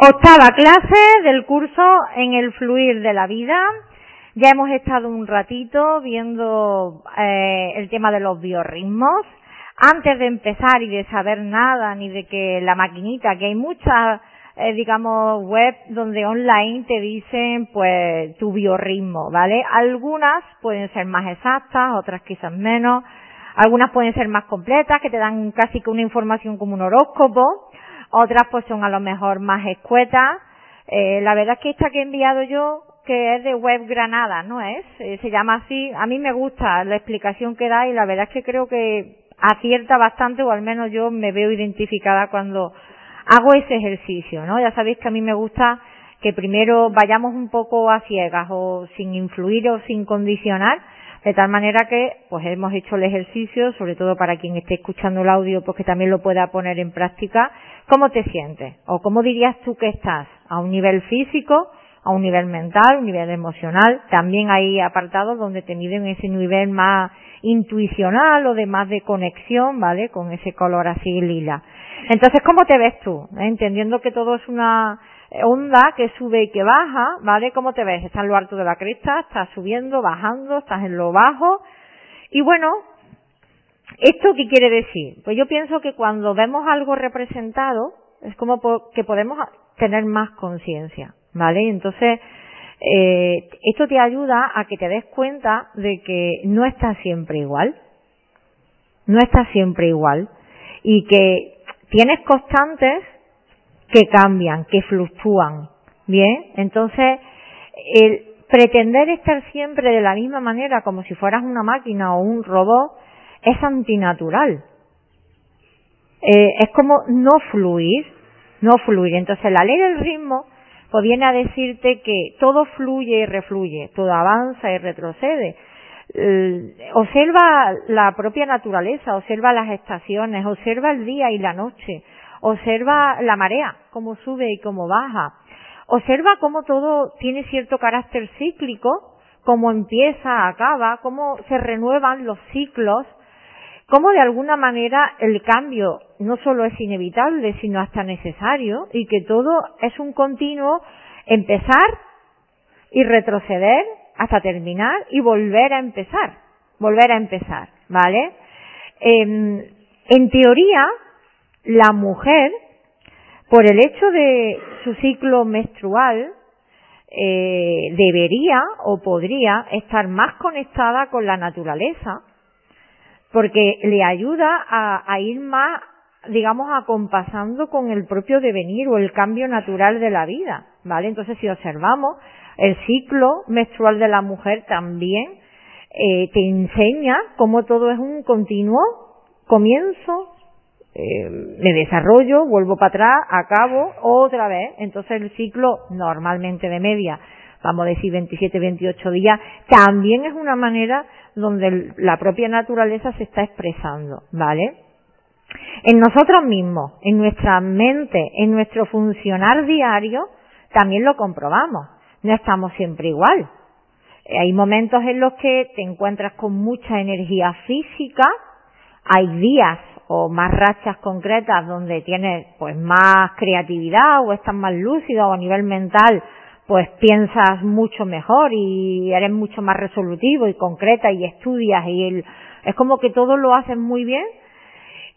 Octava clase del curso en el fluir de la vida. Ya hemos estado un ratito viendo eh, el tema de los biorritmos. Antes de empezar y de saber nada, ni de que la maquinita, que hay muchas, eh, digamos, web donde online te dicen, pues, tu biorritmo, ¿vale? Algunas pueden ser más exactas, otras quizás menos. Algunas pueden ser más completas, que te dan casi que una información como un horóscopo otras pues son a lo mejor más escuetas. Eh, la verdad es que esta que he enviado yo, que es de Web Granada, ¿no es? Eh, se llama así. A mí me gusta la explicación que da y la verdad es que creo que acierta bastante o al menos yo me veo identificada cuando hago ese ejercicio, ¿no? Ya sabéis que a mí me gusta que primero vayamos un poco a ciegas o sin influir o sin condicionar de tal manera que, pues hemos hecho el ejercicio, sobre todo para quien esté escuchando el audio, pues que también lo pueda poner en práctica. ¿Cómo te sientes? ¿O cómo dirías tú que estás? ¿A un nivel físico? ¿A un nivel mental? ¿A un nivel emocional? También hay apartados donde te miden ese nivel más intuicional o de más de conexión, ¿vale? Con ese color así lila. Entonces, ¿cómo te ves tú? ¿Eh? Entendiendo que todo es una onda que sube y que baja, ¿vale? ¿Cómo te ves? ¿Estás en lo alto de la cresta? ¿Estás subiendo, bajando? ¿Estás en lo bajo? Y bueno, ¿esto qué quiere decir? Pues yo pienso que cuando vemos algo representado, es como que podemos tener más conciencia, ¿vale? Entonces, eh, esto te ayuda a que te des cuenta de que no está siempre igual, no está siempre igual, y que tienes constantes que cambian, que fluctúan. Bien, entonces el pretender estar siempre de la misma manera como si fueras una máquina o un robot es antinatural. Eh, es como no fluir, no fluir. Entonces la ley del ritmo pues viene a decirte que todo fluye y refluye, todo avanza y retrocede. observa la propia naturaleza, observa las estaciones, observa el día y la noche, Observa la marea, cómo sube y cómo baja. Observa cómo todo tiene cierto carácter cíclico, cómo empieza, acaba, cómo se renuevan los ciclos, cómo de alguna manera el cambio no solo es inevitable, sino hasta necesario y que todo es un continuo empezar y retroceder hasta terminar y volver a empezar, volver a empezar, ¿vale? en teoría, la mujer, por el hecho de su ciclo menstrual, eh, debería o podría estar más conectada con la naturaleza, porque le ayuda a, ir más, digamos, acompasando con el propio devenir o el cambio natural de la vida, ¿vale? Entonces, si observamos, el ciclo menstrual de la mujer también eh, te enseña cómo todo es un continuo comienzo, eh, me desarrollo, vuelvo para atrás, acabo otra vez. Entonces el ciclo normalmente de media, vamos a decir 27, 28 días, también es una manera donde la propia naturaleza se está expresando, ¿vale? En nosotros mismos, en nuestra mente, en nuestro funcionar diario, también lo comprobamos. No estamos siempre igual. Hay momentos en los que te encuentras con mucha energía física, hay días o más rachas concretas donde tienes pues más creatividad o estás más lúcido o a nivel mental pues piensas mucho mejor y eres mucho más resolutivo y concreta y estudias y es como que todo lo haces muy bien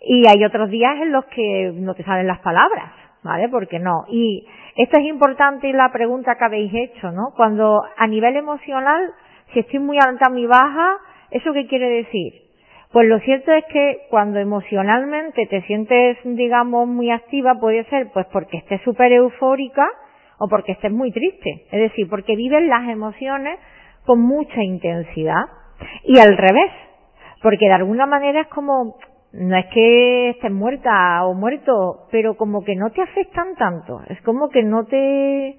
y hay otros días en los que no te salen las palabras, ¿vale? Porque no. Y esto es importante la pregunta que habéis hecho, ¿no? Cuando a nivel emocional, si estoy muy alta, muy baja, ¿eso qué quiere decir? Pues lo cierto es que cuando emocionalmente te sientes, digamos, muy activa, puede ser pues porque estés súper eufórica o porque estés muy triste. Es decir, porque vives las emociones con mucha intensidad. Y al revés, porque de alguna manera es como, no es que estés muerta o muerto, pero como que no te afectan tanto. Es como que no te,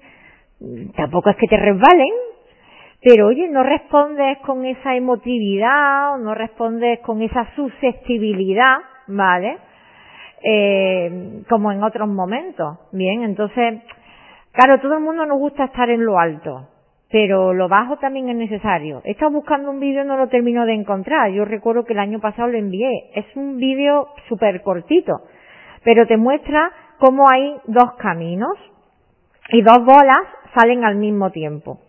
tampoco es que te resbalen, pero oye, no respondes con esa emotividad o no respondes con esa susceptibilidad, ¿vale? Eh, como en otros momentos. Bien, entonces, claro, todo el mundo nos gusta estar en lo alto, pero lo bajo también es necesario. He estado buscando un vídeo y no lo termino de encontrar. Yo recuerdo que el año pasado lo envié. Es un vídeo súper cortito, pero te muestra cómo hay dos caminos. y dos bolas salen al mismo tiempo.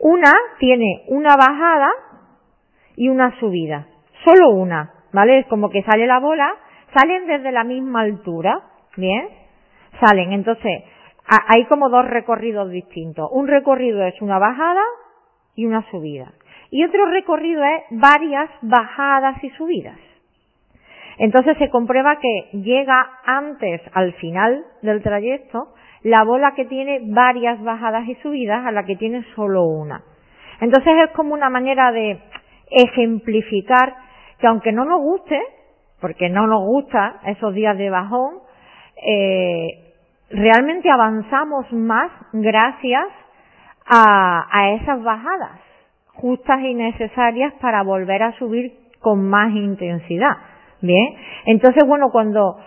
Una tiene una bajada y una subida. Solo una, ¿vale? Es como que sale la bola, salen desde la misma altura, ¿bien? Salen. Entonces, hay como dos recorridos distintos. Un recorrido es una bajada y una subida. Y otro recorrido es varias bajadas y subidas. Entonces se comprueba que llega antes al final del trayecto la bola que tiene varias bajadas y subidas a la que tiene solo una. Entonces es como una manera de ejemplificar que aunque no nos guste, porque no nos gusta esos días de bajón, eh, realmente avanzamos más gracias a, a esas bajadas justas y necesarias para volver a subir con más intensidad. Bien, entonces bueno, cuando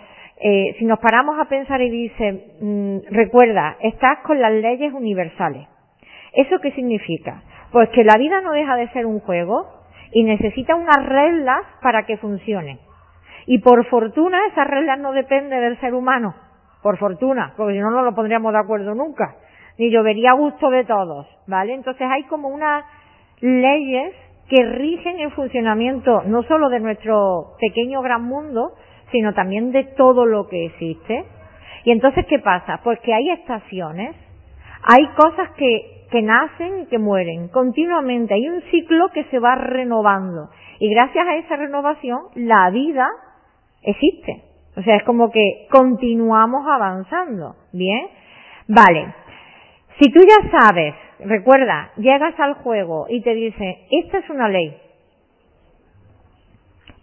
eh, si nos paramos a pensar y dice, mm, recuerda, estás con las leyes universales. ¿Eso qué significa? Pues que la vida no deja de ser un juego y necesita unas reglas para que funcione. Y por fortuna esas reglas no dependen del ser humano, por fortuna, porque si no no lo pondríamos de acuerdo nunca, ni llovería a gusto de todos, ¿vale? Entonces hay como unas leyes que rigen el funcionamiento no solo de nuestro pequeño gran mundo, sino también de todo lo que existe. Y entonces, ¿qué pasa? Pues que hay estaciones, hay cosas que, que nacen y que mueren continuamente, hay un ciclo que se va renovando. Y gracias a esa renovación, la vida existe. O sea, es como que continuamos avanzando. ¿Bien? Vale. Si tú ya sabes recuerda, llegas al juego y te dice, esta es una ley.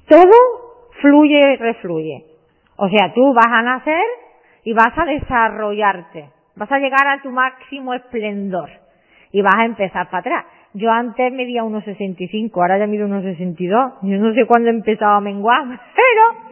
Todo fluye refluye. O sea, tú vas a nacer y vas a desarrollarte. Vas a llegar a tu máximo esplendor. Y vas a empezar para atrás. Yo antes medía 1,65, ahora ya mido 1,62. Yo no sé cuándo he empezado a menguar, pero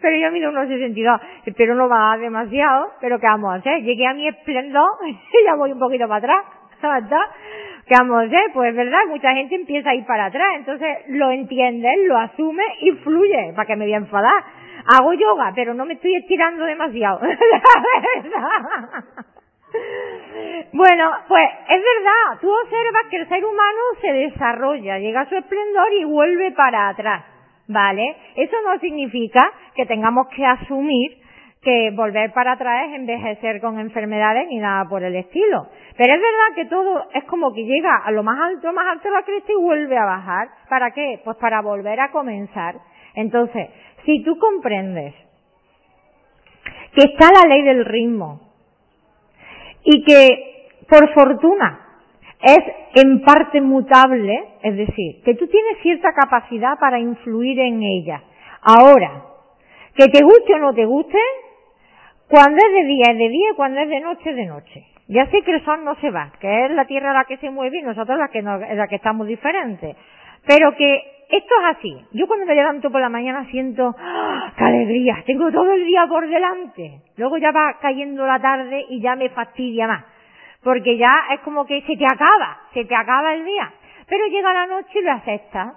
pero yo mido unos 62, espero no va demasiado, pero ¿qué vamos a hacer? Llegué a mi esplendor y ya voy un poquito para atrás. que a hacer? Pues verdad, mucha gente empieza a ir para atrás, entonces lo entienden, lo asume y fluye, para que me voy a enfadar. Hago yoga, pero no me estoy estirando demasiado. bueno, pues es verdad, tú observas que el ser humano se desarrolla, llega a su esplendor y vuelve para atrás. ¿Vale? Eso no significa que tengamos que asumir que volver para atrás es envejecer con enfermedades ni nada por el estilo. Pero es verdad que todo es como que llega a lo más alto, más alto la cresta y vuelve a bajar. ¿Para qué? Pues para volver a comenzar. Entonces, si tú comprendes que está la ley del ritmo y que por fortuna es en parte mutable, es decir, que tú tienes cierta capacidad para influir en ella. Ahora, que te guste o no te guste, cuando es de día es de día, cuando es de noche es de noche. Ya sé que el sol no se va, que es la tierra la que se mueve y nosotros la que, la que estamos diferentes. Pero que esto es así. Yo cuando me levanto por la mañana siento, ¡ah, ¡qué alegría! Tengo todo el día por delante. Luego ya va cayendo la tarde y ya me fastidia más. Porque ya es como que se te acaba, se te acaba el día. Pero llega la noche y lo aceptas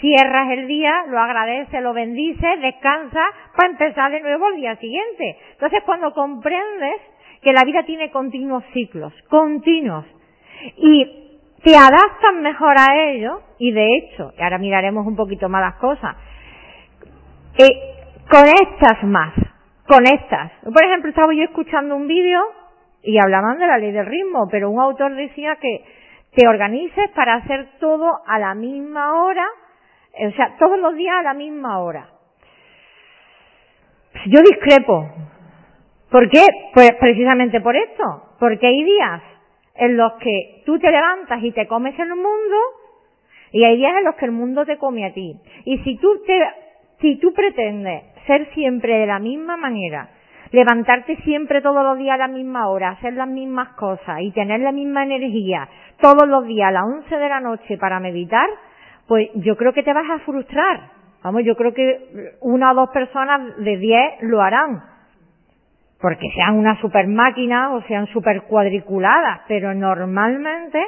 cierras el día, lo agradeces, lo bendices, descansas para empezar de nuevo el día siguiente. Entonces cuando comprendes que la vida tiene continuos ciclos, continuos, y te adaptas mejor a ello, y de hecho, y ahora miraremos un poquito más las cosas, eh, conectas más, conectas. Por ejemplo, estaba yo escuchando un vídeo y hablaban de la ley del ritmo, pero un autor decía que te organices para hacer todo a la misma hora o sea, todos los días a la misma hora. Yo discrepo. ¿Por qué? Pues precisamente por esto. Porque hay días en los que tú te levantas y te comes el mundo y hay días en los que el mundo te come a ti. Y si tú te, si tú pretendes ser siempre de la misma manera, levantarte siempre todos los días a la misma hora, hacer las mismas cosas y tener la misma energía todos los días a las 11 de la noche para meditar, pues yo creo que te vas a frustrar. Vamos, yo creo que una o dos personas de diez lo harán. Porque sean una super máquina o sean super cuadriculadas, pero normalmente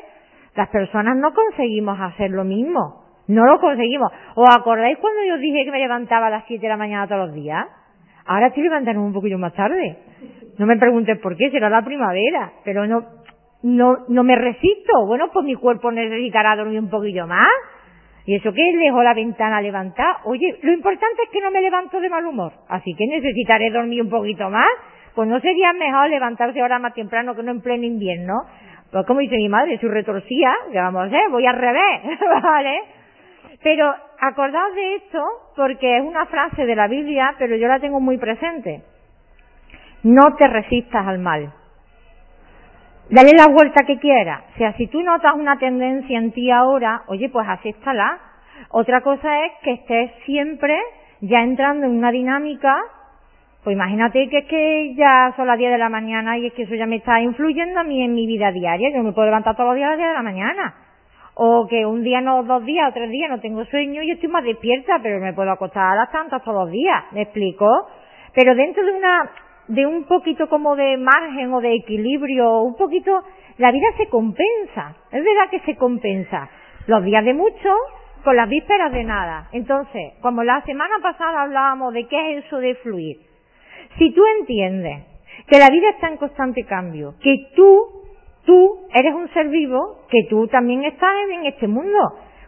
las personas no conseguimos hacer lo mismo. No lo conseguimos. ¿Os acordáis cuando yo dije que me levantaba a las siete de la mañana todos los días? Ahora estoy levantando un poquito más tarde. No me preguntes por qué, será la primavera. Pero no, no, no me resisto. Bueno, pues mi cuerpo necesitará dormir un poquillo más. ¿Y eso qué? Dejo la ventana levantada. Oye, lo importante es que no me levanto de mal humor. Así que necesitaré dormir un poquito más. Pues no sería mejor levantarse ahora más temprano que no en pleno invierno. Pues como dice mi madre, su retorcía, que vamos a hacer, voy al revés, ¿vale? Pero acordaos de esto porque es una frase de la Biblia, pero yo la tengo muy presente. No te resistas al mal. Dale la vuelta que quieras. O sea, si tú notas una tendencia en ti ahora, oye, pues acéptala. Otra cosa es que estés siempre ya entrando en una dinámica pues imagínate que es que ya son las 10 de la mañana y es que eso ya me está influyendo a mí en mi vida diaria. Yo me puedo levantar todos los días a las 10 de la mañana. O que un día no, dos días o tres días no tengo sueño y estoy más despierta, pero me puedo acostar a las tantas todos los días. ¿Me explico? Pero dentro de una, de un poquito como de margen o de equilibrio, un poquito, la vida se compensa. Es verdad que se compensa. Los días de mucho con las vísperas de nada. Entonces, como la semana pasada hablábamos de qué es eso de fluir si tú entiendes que la vida está en constante cambio, que tú, tú eres un ser vivo, que tú también estás en este mundo,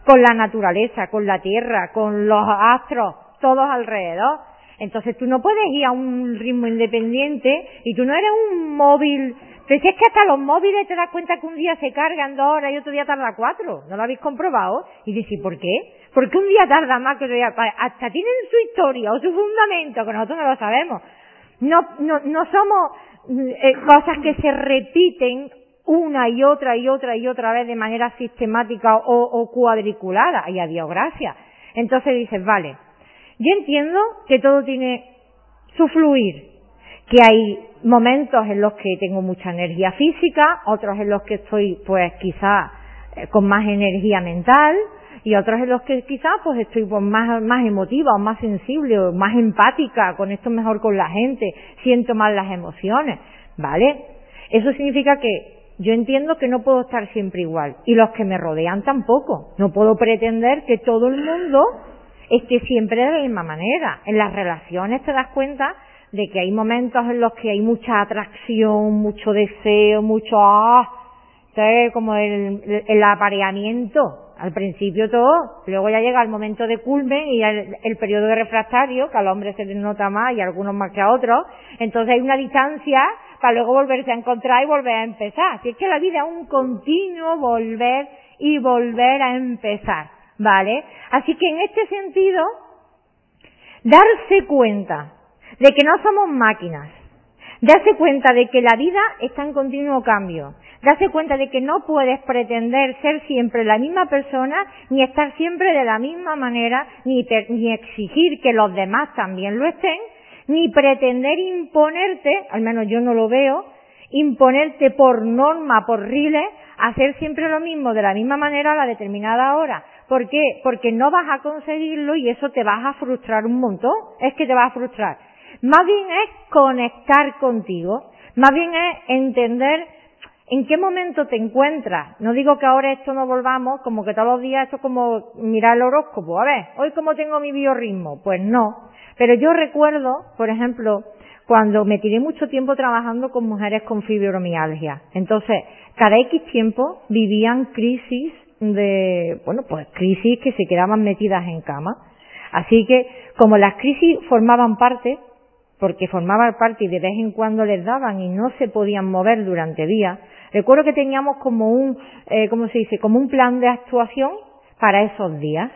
con la naturaleza, con la tierra, con los astros, todos alrededor. Entonces tú no puedes ir a un ritmo independiente y tú no eres un móvil. Pero si es que hasta los móviles te das cuenta que un día se cargan dos horas y otro día tarda cuatro. ¿No lo habéis comprobado? Y dices, ¿por qué? Porque un día tarda más que otro día. Hasta tienen su historia o su fundamento, que nosotros no lo sabemos. No, no, no somos eh, cosas que se repiten una y otra y otra y otra vez de manera sistemática o, o cuadriculada. Y a Dios gracias. Entonces dices, vale, yo entiendo que todo tiene su fluir, que hay momentos en los que tengo mucha energía física, otros en los que estoy pues quizá eh, con más energía mental, y otros en los que quizás pues estoy pues, más, más emotiva o más sensible o más empática, con esto mejor con la gente, siento más las emociones, ¿vale? Eso significa que yo entiendo que no puedo estar siempre igual y los que me rodean tampoco. No puedo pretender que todo el mundo esté siempre de la misma manera. En las relaciones te das cuenta de que hay momentos en los que hay mucha atracción, mucho deseo, mucho ah, como el, el apareamiento al principio todo, luego ya llega el momento de culmen y el, el, periodo de refractario, que al hombre se nota más y a algunos más que a otros, entonces hay una distancia para luego volverse a encontrar y volver a empezar. Si es que la vida es un continuo volver y volver a empezar, ¿vale? Así que en este sentido, darse cuenta de que no somos máquinas, darse cuenta de que la vida está en continuo cambio, darse cuenta de que no puedes pretender ser siempre la misma persona, ni estar siempre de la misma manera, ni, exigir que los demás también lo estén, ni pretender imponerte, al menos yo no lo veo, imponerte por norma, por riles, hacer siempre lo mismo de la misma manera a la determinada hora. ¿Por qué? Porque no vas a conseguirlo y eso te vas a frustrar un montón. Es que te vas a frustrar. Más bien es conectar contigo. Más bien es entender ¿En qué momento te encuentras? No digo que ahora esto no volvamos, como que todos los días esto es como mirar el horóscopo. A ver, hoy cómo tengo mi biorritmo. Pues no. Pero yo recuerdo, por ejemplo, cuando me tiré mucho tiempo trabajando con mujeres con fibromialgia. Entonces, cada X tiempo vivían crisis de, bueno, pues crisis que se quedaban metidas en cama. Así que, como las crisis formaban parte, porque formaban parte y de vez en cuando les daban y no se podían mover durante días, Recuerdo que teníamos como un, eh, ¿cómo se dice? Como un plan de actuación para esos días.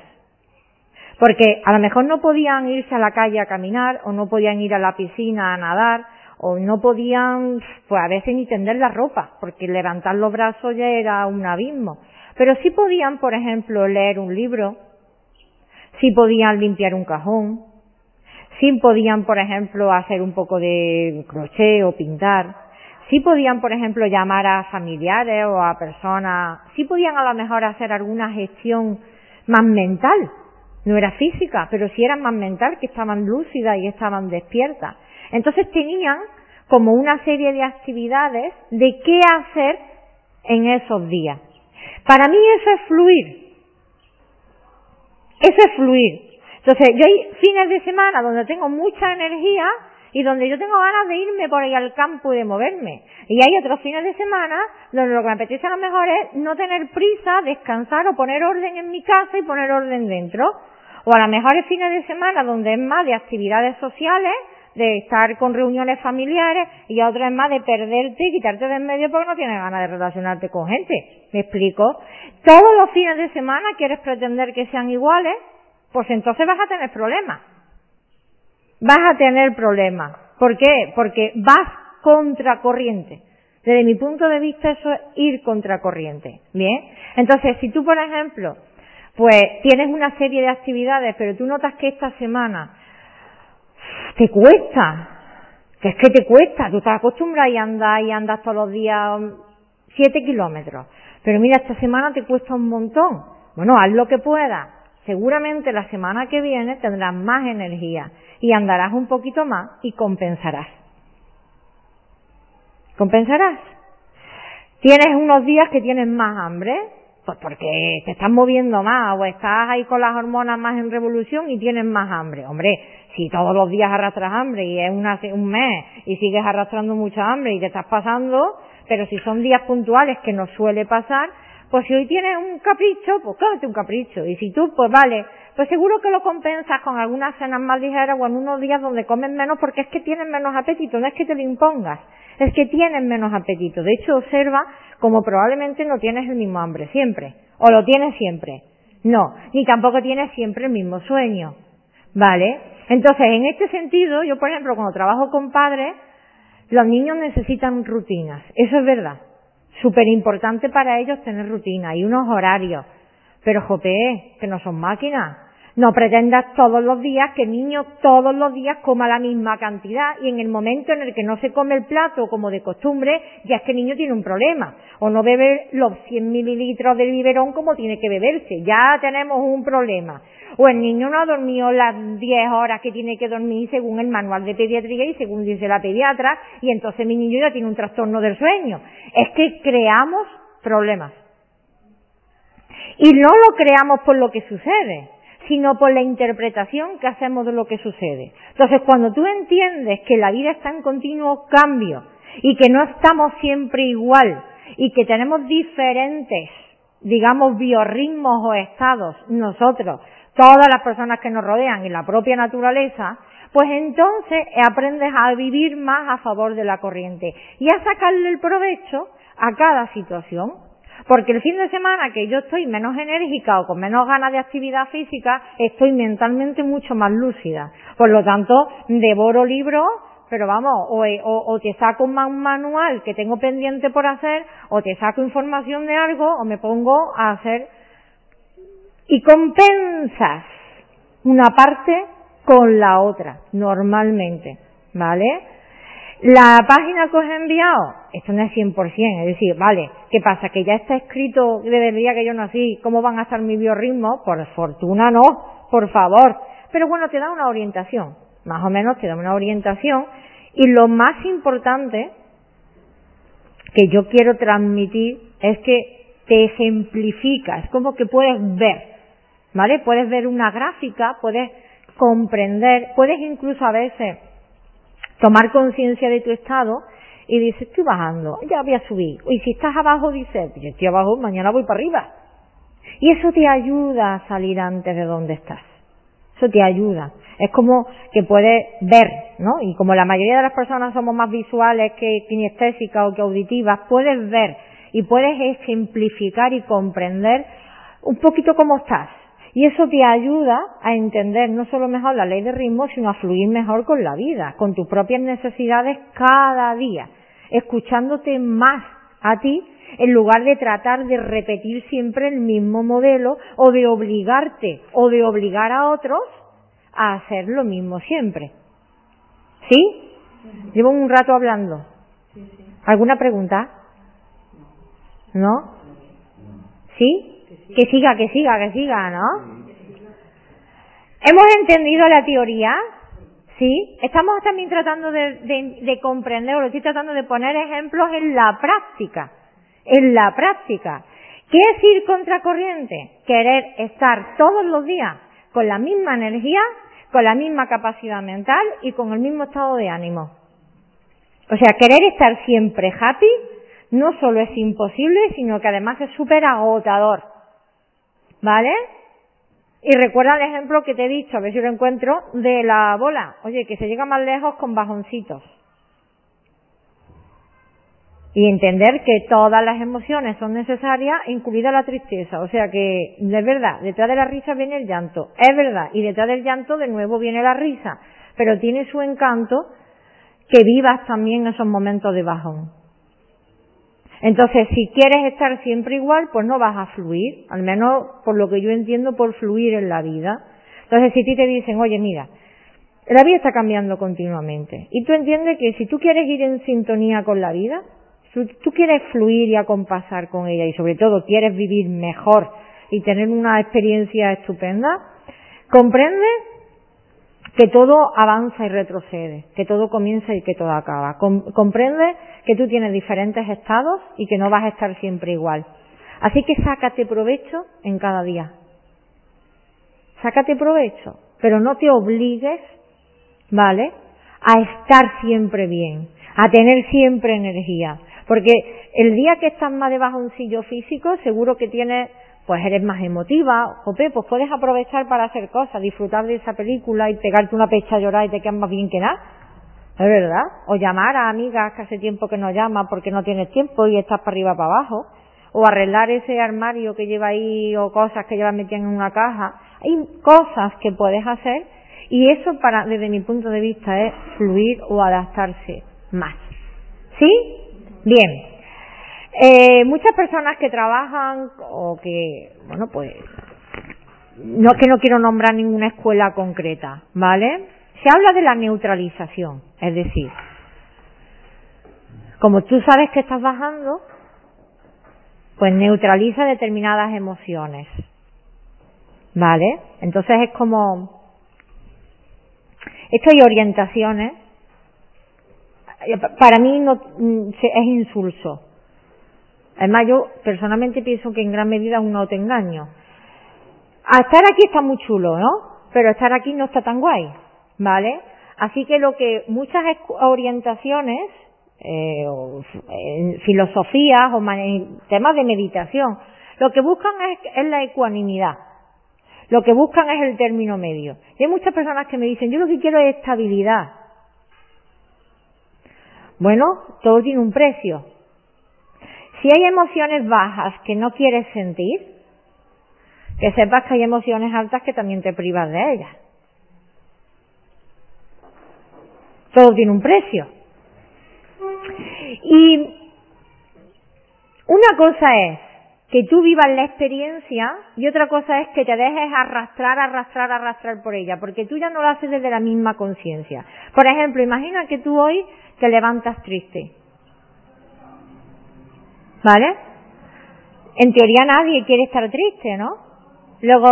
Porque a lo mejor no podían irse a la calle a caminar, o no podían ir a la piscina a nadar, o no podían, pues a veces ni tender la ropa, porque levantar los brazos ya era un abismo. Pero sí podían, por ejemplo, leer un libro, sí podían limpiar un cajón, sí podían, por ejemplo, hacer un poco de crochet o pintar, sí podían, por ejemplo, llamar a familiares o a personas, sí podían a lo mejor hacer alguna gestión más mental, no era física, pero sí era más mental, que estaban lúcidas y estaban despiertas. Entonces tenían como una serie de actividades de qué hacer en esos días. Para mí eso es fluir. Eso es fluir. Entonces, yo hay fines de semana donde tengo mucha energía y donde yo tengo ganas de irme por ahí al campo y de moverme. Y hay otros fines de semana donde lo que me apetece a lo mejor es no tener prisa, descansar o poner orden en mi casa y poner orden dentro. O a lo mejor es fines de semana donde es más de actividades sociales, de estar con reuniones familiares y a es más de perderte y quitarte de en medio porque no tienes ganas de relacionarte con gente. ¿Me explico? Todos los fines de semana quieres pretender que sean iguales, pues entonces vas a tener problemas. Vas a tener problemas. ¿Por qué? Porque vas contracorriente. Desde mi punto de vista eso es ir contracorriente. ¿Bien? Entonces, si tú, por ejemplo, pues tienes una serie de actividades, pero tú notas que esta semana te cuesta, que es que te cuesta, tú estás acostumbrada y andas y andas todos los días siete kilómetros, pero mira, esta semana te cuesta un montón. Bueno, haz lo que puedas. Seguramente la semana que viene tendrás más energía y andarás un poquito más y compensarás. ¿Compensarás? Tienes unos días que tienes más hambre, pues porque te estás moviendo más o estás ahí con las hormonas más en revolución y tienes más hambre. Hombre, si todos los días arrastras hambre y es un mes y sigues arrastrando mucha hambre y te estás pasando, pero si son días puntuales que no suele pasar, pues si hoy tienes un capricho, pues cómete un capricho. Y si tú, pues vale, pues seguro que lo compensas con algunas cenas más ligeras o en unos días donde comes menos porque es que tienes menos apetito, no es que te lo impongas, es que tienes menos apetito. De hecho, observa como probablemente no tienes el mismo hambre siempre, o lo tienes siempre. No, ni tampoco tienes siempre el mismo sueño. ¿Vale? Entonces, en este sentido, yo por ejemplo, cuando trabajo con padres, los niños necesitan rutinas. Eso es verdad. Súper importante para ellos tener rutina y unos horarios. Pero, jope, que no son máquinas. No pretendas todos los días que el niño todos los días coma la misma cantidad y en el momento en el que no se come el plato como de costumbre, ya es que el niño tiene un problema. O no bebe los 100 mililitros del biberón como tiene que beberse. Ya tenemos un problema. O el niño no ha dormido las 10 horas que tiene que dormir según el manual de pediatría y según dice la pediatra y entonces mi niño ya tiene un trastorno del sueño. Es que creamos problemas. Y no lo creamos por lo que sucede sino por la interpretación que hacemos de lo que sucede. Entonces, cuando tú entiendes que la vida está en continuo cambio y que no estamos siempre igual y que tenemos diferentes, digamos, biorritmos o estados, nosotros, todas las personas que nos rodean y la propia naturaleza, pues entonces aprendes a vivir más a favor de la corriente y a sacarle el provecho a cada situación. Porque el fin de semana que yo estoy menos enérgica o con menos ganas de actividad física, estoy mentalmente mucho más lúcida. Por lo tanto, devoro libros, pero vamos, o, o, te saco un manual que tengo pendiente por hacer, o te saco información de algo, o me pongo a hacer. Y compensas una parte con la otra, normalmente. ¿Vale? La página que os he enviado, esto no es 100%, es decir, vale, ¿qué pasa? Que ya está escrito desde el día que yo nací, ¿cómo van a estar mis biorritmos? Por fortuna no, por favor. Pero bueno, te da una orientación, más o menos te da una orientación. Y lo más importante que yo quiero transmitir es que te ejemplifica, es como que puedes ver, ¿vale? Puedes ver una gráfica, puedes comprender, puedes incluso a veces tomar conciencia de tu estado y dices, estoy bajando, ya voy a subir. Y si estás abajo, dices, yo estoy abajo, mañana voy para arriba. Y eso te ayuda a salir antes de donde estás. Eso te ayuda. Es como que puedes ver, ¿no? Y como la mayoría de las personas somos más visuales que kinestésicas o que auditivas, puedes ver y puedes ejemplificar y comprender un poquito cómo estás. Y eso te ayuda a entender no solo mejor la ley de ritmo, sino a fluir mejor con la vida, con tus propias necesidades cada día, escuchándote más a ti en lugar de tratar de repetir siempre el mismo modelo o de obligarte o de obligar a otros a hacer lo mismo siempre. ¿Sí? Llevo un rato hablando. ¿Alguna pregunta? ¿No? ¿Sí? Que siga, que siga, que siga, ¿no? ¿Hemos entendido la teoría? ¿Sí? Estamos también tratando de, de, comprender, o estoy tratando de poner ejemplos en la práctica. En la práctica. ¿Qué es ir contracorriente? Querer estar todos los días con la misma energía, con la misma capacidad mental y con el mismo estado de ánimo. O sea, querer estar siempre happy no solo es imposible, sino que además es súper agotador. ¿Vale? Y recuerda el ejemplo que te he dicho, a ver si lo encuentro, de la bola. Oye, que se llega más lejos con bajoncitos. Y entender que todas las emociones son necesarias, incluida la tristeza. O sea que, de verdad, detrás de la risa viene el llanto. Es verdad. Y detrás del llanto de nuevo viene la risa. Pero tiene su encanto que vivas también esos momentos de bajón. Entonces, si quieres estar siempre igual, pues no vas a fluir, al menos por lo que yo entiendo por fluir en la vida. Entonces, si a ti te dicen, oye, mira, la vida está cambiando continuamente, y tú entiendes que si tú quieres ir en sintonía con la vida, si tú quieres fluir y acompasar con ella, y sobre todo quieres vivir mejor y tener una experiencia estupenda, comprende que todo avanza y retrocede, que todo comienza y que todo acaba. comprende que tú tienes diferentes estados y que no vas a estar siempre igual. Así que sácate provecho en cada día. Sácate provecho, pero no te obligues, ¿vale? A estar siempre bien, a tener siempre energía. Porque el día que estás más debajo de un sillo físico, seguro que tienes pues eres más emotiva, jope, pues puedes aprovechar para hacer cosas, disfrutar de esa película y pegarte una pecha a llorar y te quedas más bien que nada. Es verdad. O llamar a amigas que hace tiempo que no llaman porque no tienes tiempo y estás para arriba para abajo. O arreglar ese armario que lleva ahí o cosas que llevas metidas en una caja. Hay cosas que puedes hacer y eso para, desde mi punto de vista es fluir o adaptarse más. ¿Sí? Bien. Eh, muchas personas que trabajan o que, bueno, pues, no es que no quiero nombrar ninguna escuela concreta, ¿vale? Se habla de la neutralización, es decir, como tú sabes que estás bajando, pues neutraliza determinadas emociones, ¿vale? Entonces es como, esto hay orientaciones, para mí no, mm, es insulso, Además, yo personalmente pienso que en gran medida un autoengaño. A estar aquí está muy chulo, ¿no? Pero estar aquí no está tan guay, ¿vale? Así que lo que muchas orientaciones, eh, filosofías o temas de meditación, lo que buscan es, es la ecuanimidad. Lo que buscan es el término medio. Y hay muchas personas que me dicen, yo lo que quiero es estabilidad. Bueno, todo tiene un precio. Si hay emociones bajas que no quieres sentir, que sepas que hay emociones altas que también te privas de ellas. Todo tiene un precio. Y una cosa es que tú vivas la experiencia y otra cosa es que te dejes arrastrar, arrastrar, arrastrar por ella, porque tú ya no lo haces desde la misma conciencia. Por ejemplo, imagina que tú hoy te levantas triste ¿Vale? En teoría nadie quiere estar triste, ¿no? Luego,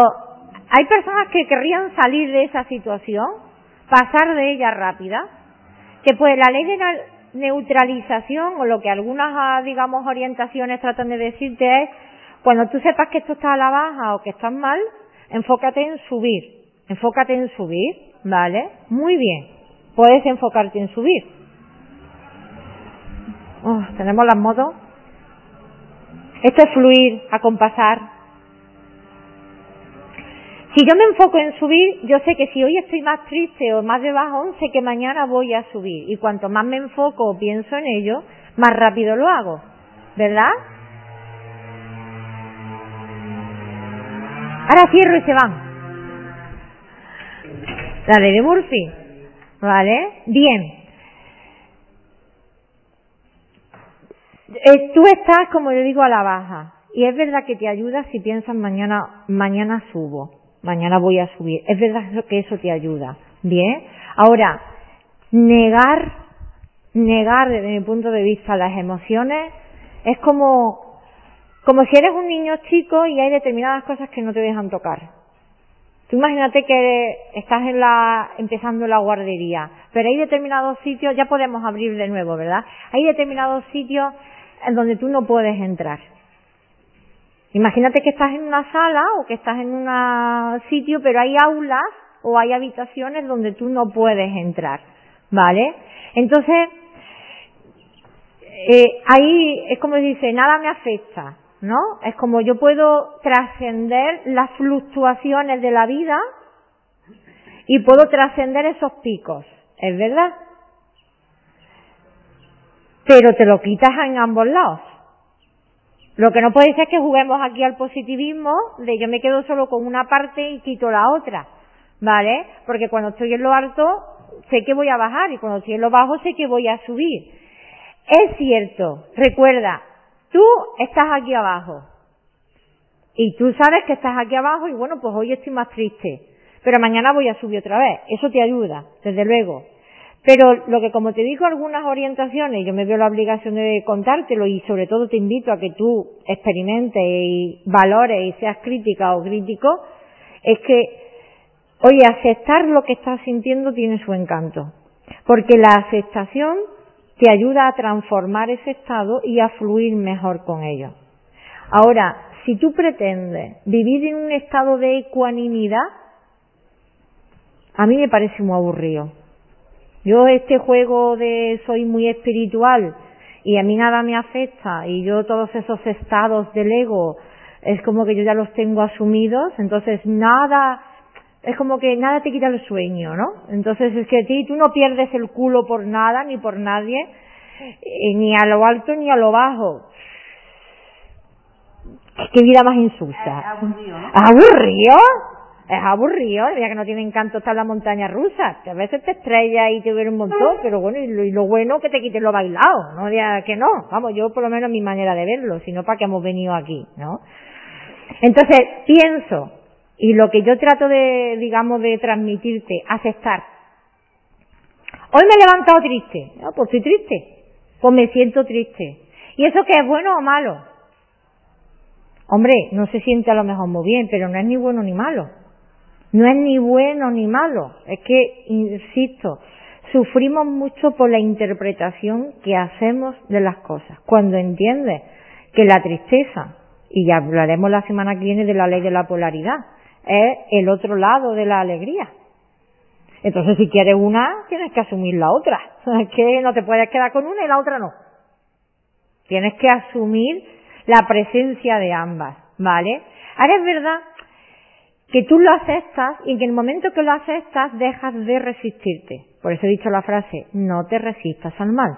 hay personas que querrían salir de esa situación, pasar de ella rápida, que pues la ley de neutralización o lo que algunas, ah, digamos, orientaciones tratan de decirte es, cuando tú sepas que esto está a la baja o que estás mal, enfócate en subir, enfócate en subir, ¿vale? Muy bien, puedes enfocarte en subir. Oh, tenemos las motos esto es fluir, acompasar. Si yo me enfoco en subir, yo sé que si hoy estoy más triste o más de bajón, sé que mañana voy a subir. Y cuanto más me enfoco o pienso en ello, más rápido lo hago. ¿Verdad? Ahora cierro y se van. La de Murphy. ¿Vale? Bien. Eh, tú estás, como yo digo, a la baja. Y es verdad que te ayuda si piensas mañana, mañana subo, mañana voy a subir. Es verdad que eso te ayuda. Bien. Ahora, negar, negar desde mi punto de vista las emociones es como, como si eres un niño chico y hay determinadas cosas que no te dejan tocar. Tú imagínate que estás en la, empezando la guardería, pero hay determinados sitios, ya podemos abrir de nuevo, ¿verdad? Hay determinados sitios en donde tú no puedes entrar. Imagínate que estás en una sala o que estás en un sitio, pero hay aulas o hay habitaciones donde tú no puedes entrar, ¿vale? Entonces, eh, ahí es como dice, nada me afecta, ¿no? Es como yo puedo trascender las fluctuaciones de la vida y puedo trascender esos picos, ¿es verdad? Pero te lo quitas en ambos lados. Lo que no puede ser es que juguemos aquí al positivismo de yo me quedo solo con una parte y quito la otra, ¿vale? Porque cuando estoy en lo alto sé que voy a bajar y cuando estoy en lo bajo sé que voy a subir. Es cierto, recuerda, tú estás aquí abajo y tú sabes que estás aquí abajo y bueno, pues hoy estoy más triste, pero mañana voy a subir otra vez. Eso te ayuda, desde luego. Pero lo que como te digo algunas orientaciones, yo me veo la obligación de contártelo y sobre todo te invito a que tú experimentes y valores y seas crítica o crítico, es que, oye, aceptar lo que estás sintiendo tiene su encanto. Porque la aceptación te ayuda a transformar ese estado y a fluir mejor con ello. Ahora, si tú pretendes vivir en un estado de ecuanimidad, a mí me parece muy aburrido. Yo este juego de soy muy espiritual y a mí nada me afecta y yo todos esos estados del ego es como que yo ya los tengo asumidos, entonces nada es como que nada te quita el sueño, ¿no? Entonces es que ti, tú no pierdes el culo por nada ni por nadie, eh, ni a lo alto ni a lo bajo. Qué vida más insulsa. Es aburrido. ¿Aburrido? Es aburrido, ya que no tiene encanto estar en la montaña rusa, que a veces te estrellas y te duele un montón, pero bueno, y lo, y lo bueno que te quiten lo bailado, no diga que no, vamos, yo por lo menos mi manera de verlo, sino para que hemos venido aquí, ¿no? Entonces, pienso, y lo que yo trato de, digamos, de transmitirte, aceptar. Hoy me he levantado triste. No, pues estoy triste. Pues me siento triste. ¿Y eso qué es bueno o malo? Hombre, no se siente a lo mejor muy bien, pero no es ni bueno ni malo. No es ni bueno ni malo. Es que, insisto, sufrimos mucho por la interpretación que hacemos de las cosas. Cuando entiendes que la tristeza, y ya hablaremos la semana que viene de la ley de la polaridad, es el otro lado de la alegría. Entonces, si quieres una, tienes que asumir la otra. Es que no te puedes quedar con una y la otra no. Tienes que asumir la presencia de ambas, ¿vale? Ahora es verdad que tú lo aceptas y que en el momento que lo aceptas dejas de resistirte. Por eso he dicho la frase, no te resistas al mal.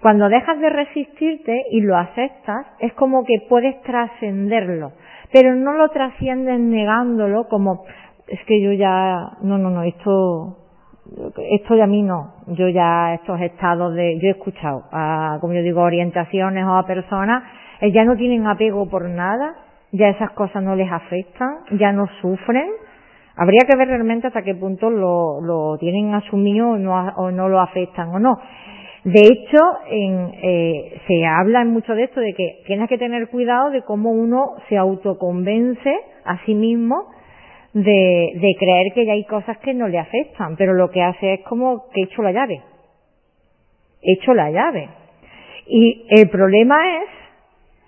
Cuando dejas de resistirte y lo aceptas, es como que puedes trascenderlo pero no lo trascienden negándolo como es que yo ya no no no esto esto ya a mí no yo ya estos estados de yo he escuchado a como yo digo orientaciones o a personas ya no tienen apego por nada ya esas cosas no les afectan ya no sufren habría que ver realmente hasta qué punto lo, tienen asumido o no, o no lo afectan o no de hecho, en, eh, se habla mucho de esto, de que tienes que tener cuidado de cómo uno se autoconvence a sí mismo de, de creer que ya hay cosas que no le afectan, pero lo que hace es como que he hecho la llave. He hecho la llave. Y el problema es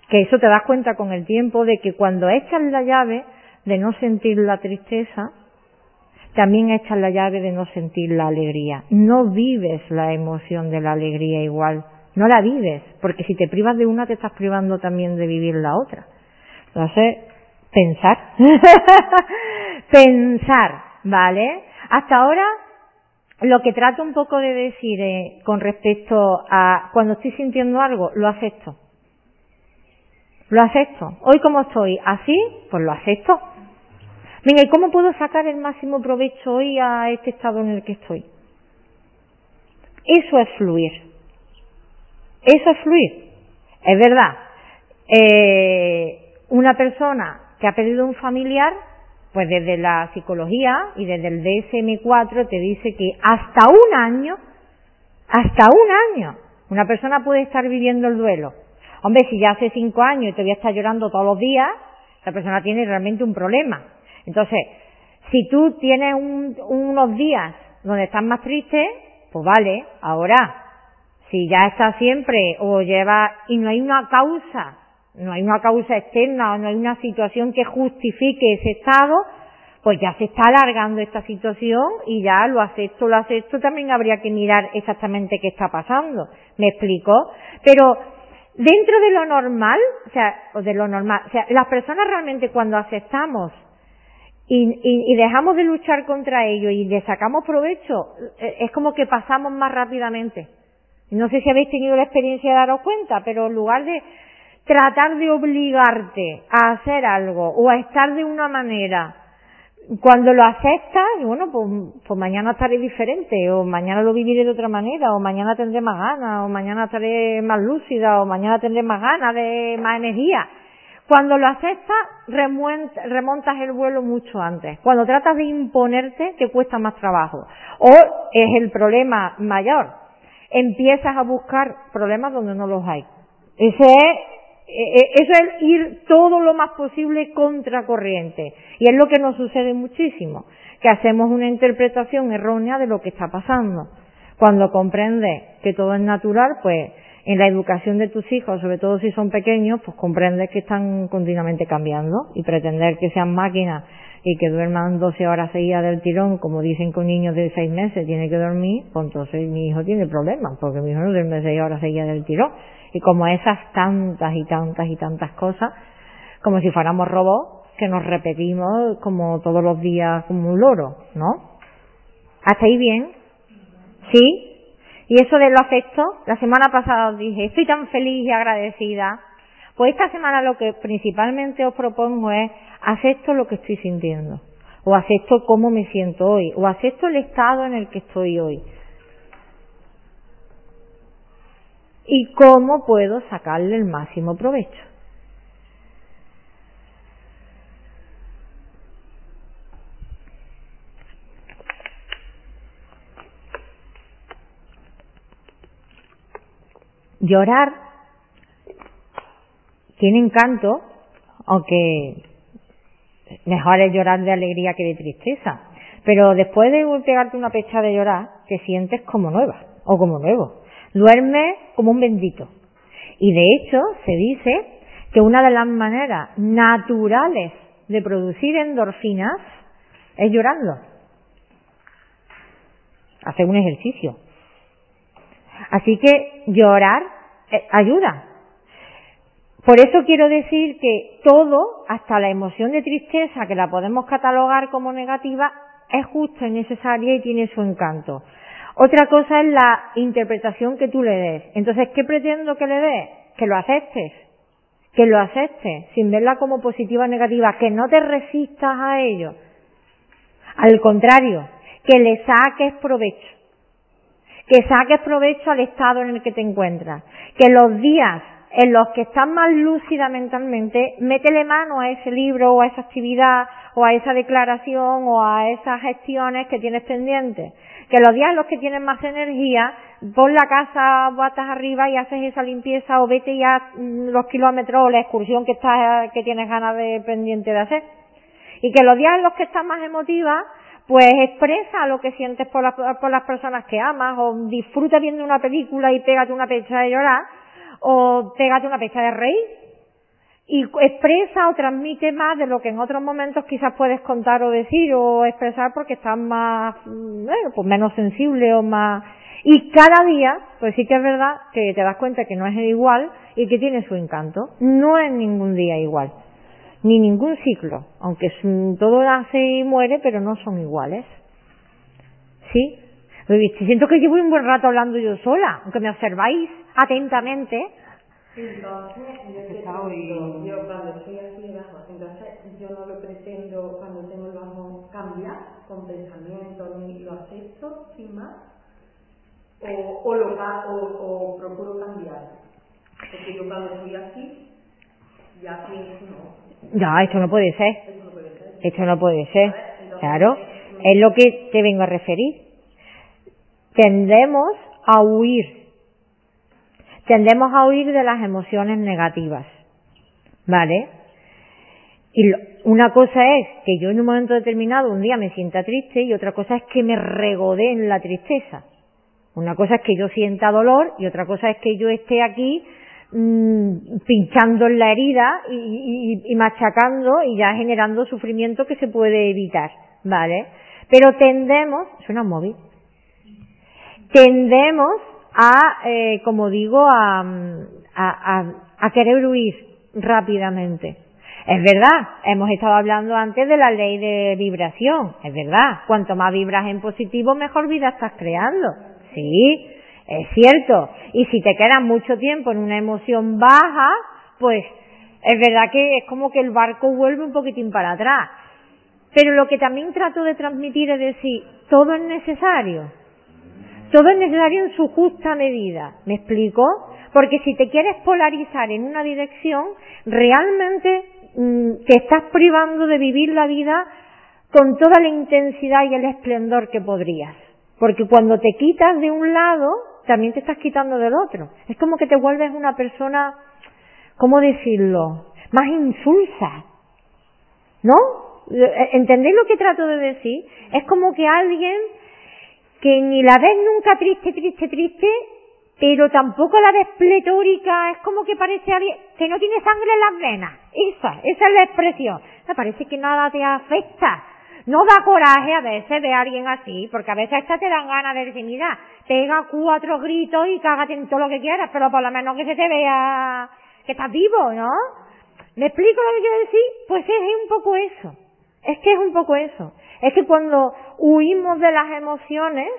que eso te das cuenta con el tiempo de que cuando echas la llave de no sentir la tristeza, también echas la llave de no sentir la alegría. No vives la emoción de la alegría igual. No la vives, porque si te privas de una te estás privando también de vivir la otra. Entonces, pensar. pensar, ¿vale? Hasta ahora, lo que trato un poco de decir eh, con respecto a cuando estoy sintiendo algo, lo acepto. Lo acepto. Hoy como estoy así, pues lo acepto. Venga, ¿y cómo puedo sacar el máximo provecho hoy a este estado en el que estoy? Eso es fluir. Eso es fluir. Es verdad. Eh, una persona que ha perdido un familiar, pues desde la psicología y desde el DSM4 te dice que hasta un año, hasta un año, una persona puede estar viviendo el duelo. Hombre, si ya hace cinco años y todavía está llorando todos los días, esa persona tiene realmente un problema. Entonces, si tú tienes unos días donde estás más triste, pues vale, ahora, si ya estás siempre o lleva y no hay una causa, no hay una causa externa o no hay una situación que justifique ese estado, pues ya se está alargando esta situación y ya lo acepto, lo acepto, también habría que mirar exactamente qué está pasando. ¿Me explico? Pero dentro de lo normal, o sea, o de lo normal, o sea, las personas realmente cuando aceptamos y, y, dejamos de luchar contra ello y le sacamos provecho, eh, es como que pasamos más rápidamente. No sé si habéis tenido la experiencia de daros cuenta, pero en lugar de tratar de obligarte a hacer algo o a estar de una manera cuando lo aceptas, bueno, pues, pues, mañana estaré diferente, o mañana lo viviré de otra manera, o mañana tendré más ganas, o mañana estaré más lúcida, o mañana tendré más ganas de más energía. Cuando lo aceptas, remontas el vuelo mucho antes. Cuando tratas de imponerte, te cuesta más trabajo. O es el problema mayor. Empiezas a buscar problemas donde no los hay. Ese es eso es ir todo lo más posible contracorriente. Y es lo que nos sucede muchísimo, que hacemos una interpretación errónea de lo que está pasando. Cuando comprendes que todo es natural, pues en la educación de tus hijos, sobre todo si son pequeños, pues comprendes que están continuamente cambiando y pretender que sean máquinas y que duerman 12 horas seguidas del tirón, como dicen que un niño de 6 meses tiene que dormir, pues entonces mi hijo tiene problemas, porque mi hijo no duerme 6 horas seguidas del tirón y como esas tantas y tantas y tantas cosas, como si fuéramos robots que nos repetimos como todos los días como un loro, ¿no? ¿Hasta bien? ¿Sí? Y eso de lo afecto, la semana pasada os dije, estoy tan feliz y agradecida. Pues esta semana lo que principalmente os propongo es, acepto lo que estoy sintiendo, o acepto cómo me siento hoy, o acepto el estado en el que estoy hoy. Y cómo puedo sacarle el máximo provecho. Llorar tiene encanto, aunque mejor es llorar de alegría que de tristeza. Pero después de pegarte una pecha de llorar, te sientes como nueva o como nuevo. Duerme como un bendito. Y de hecho se dice que una de las maneras naturales de producir endorfinas es llorando. Hacer un ejercicio. Así que llorar eh, ayuda. Por eso quiero decir que todo, hasta la emoción de tristeza, que la podemos catalogar como negativa, es justa y necesaria y tiene su encanto. Otra cosa es la interpretación que tú le des. Entonces, ¿qué pretendo que le des? Que lo aceptes. Que lo aceptes, sin verla como positiva o negativa, que no te resistas a ello. Al contrario, que le saques provecho. Que saques provecho al estado en el que te encuentras. Que los días en los que estás más lúcida mentalmente, métele mano a ese libro o a esa actividad o a esa declaración o a esas gestiones que tienes pendientes que los días en los que tienes más energía, pon la casa botas arriba y haces esa limpieza o vete ya mm, los kilómetros o la excursión que estás, que tienes ganas de pendiente de hacer. Y que los días en los que estás más emotiva, pues expresa lo que sientes por las, por las personas que amas, o disfruta viendo una película y pégate una pecha de llorar, o pégate una pecha de reír, y expresa o transmite más de lo que en otros momentos quizás puedes contar o decir o expresar porque estás más, mm, bueno, pues menos sensible o más, y cada día, pues sí que es verdad que te das cuenta que no es igual y que tiene su encanto. No es ningún día igual, ni ningún ciclo, aunque todo nace y muere, pero no son iguales. ¿Sí? Siento que llevo un buen rato hablando yo sola, aunque me observáis atentamente, entonces, yo, yo cuando estoy así bajo, entonces yo no lo pretendo cuando tengo el bajo cambiar con pensamiento ni lo acepto sin más o, o, lo, o, o procuro cambiar. Porque yo cuando estoy así ya pienso no. Ya, esto no puede ser. Esto no puede ser. Claro, es lo que te vengo a referir. Tendemos a huir tendemos a huir de las emociones negativas. ¿Vale? Y una cosa es que yo en un momento determinado un día me sienta triste y otra cosa es que me regodé en la tristeza. Una cosa es que yo sienta dolor y otra cosa es que yo esté aquí mmm, pinchando en la herida y, y, machacando y ya generando sufrimiento que se puede evitar, ¿vale? Pero tendemos, suena un móvil, tendemos a, eh, como digo, a, a, a querer huir rápidamente. Es verdad, hemos estado hablando antes de la ley de vibración, es verdad, cuanto más vibras en positivo, mejor vida estás creando. Sí, es cierto. Y si te quedas mucho tiempo en una emoción baja, pues es verdad que es como que el barco vuelve un poquitín para atrás. Pero lo que también trato de transmitir es decir, todo es necesario. Todo es necesario en su justa medida. ¿Me explico? Porque si te quieres polarizar en una dirección, realmente mm, te estás privando de vivir la vida con toda la intensidad y el esplendor que podrías. Porque cuando te quitas de un lado, también te estás quitando del otro. Es como que te vuelves una persona, ¿cómo decirlo? Más insulsa. ¿No? ¿Entendéis lo que trato de decir? Es como que alguien que ni la ves nunca triste, triste, triste, pero tampoco la ves pletórica, es como que parece que no tiene sangre en las venas. Esa, esa es la expresión. Me parece que nada te afecta. No da coraje a veces ver a alguien así, porque a veces hasta te dan ganas de decir, mira, pega cuatro gritos y cágate en todo lo que quieras, pero por lo menos que se te vea que estás vivo, ¿no? ¿Me explico lo que quiero decir? Pues es un poco eso. Es que es un poco eso. Es que cuando huimos de las emociones,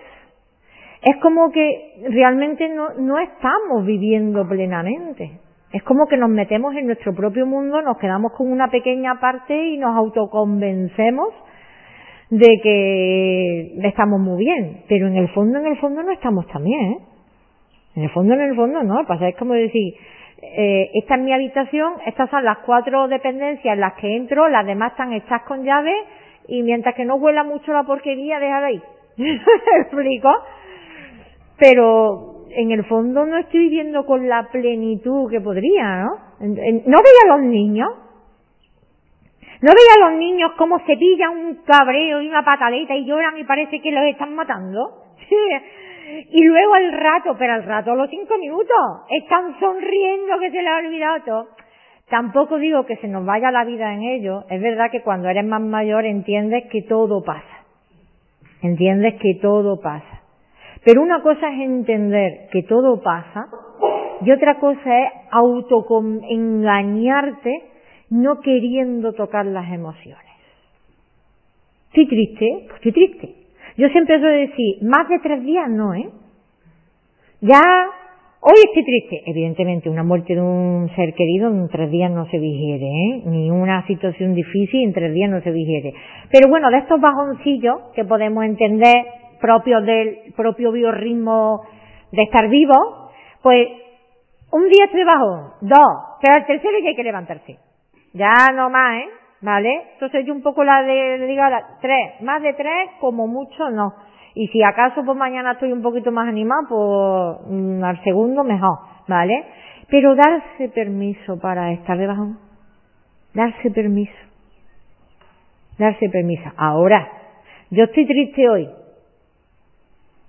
es como que realmente no, no estamos viviendo plenamente. Es como que nos metemos en nuestro propio mundo, nos quedamos con una pequeña parte y nos autoconvencemos de que estamos muy bien, pero en el fondo, en el fondo no estamos tan bien, ¿eh? En el fondo, en el fondo no, pasa es como decir, eh, esta es mi habitación, estas son las cuatro dependencias en las que entro, las demás están hechas con llave y mientras que no huela mucho la porquería, deja de ahí. ¿Me explico? Pero en el fondo no estoy viviendo con la plenitud que podría, ¿no? ¿No veía a los niños? ¿No veía a los niños cómo se pillan un cabreo y una pataleta y lloran y parece que los están matando? y luego al rato, pero al rato a los cinco minutos, están sonriendo que se les ha olvidado todo. Tampoco digo que se nos vaya la vida en ello. Es verdad que cuando eres más mayor entiendes que todo pasa. Entiendes que todo pasa. Pero una cosa es entender que todo pasa y otra cosa es autoengañarte no queriendo tocar las emociones. Estoy triste, pues estoy triste. Yo siempre suelo decir, más de tres días no, ¿eh? Ya, hoy estoy triste. Evidentemente, una muerte de un ser querido en tres días no se digiere, ¿eh? Ni una situación difícil en tres días no se digiere. Pero bueno, de estos bajoncillos que podemos entender, propios del propio biorritmo de estar vivo, pues un día estoy bajo, dos, pero el tercero ya hay que levantarse. Ya no más, ¿eh? ¿Vale? Entonces yo un poco la de, digo, tres, más de tres, como mucho no. Y si acaso pues mañana estoy un poquito más animado, pues mm, al segundo mejor, ¿vale? Pero darse permiso para estar de bajón. Darse permiso. Darse permiso. Ahora, yo estoy triste hoy,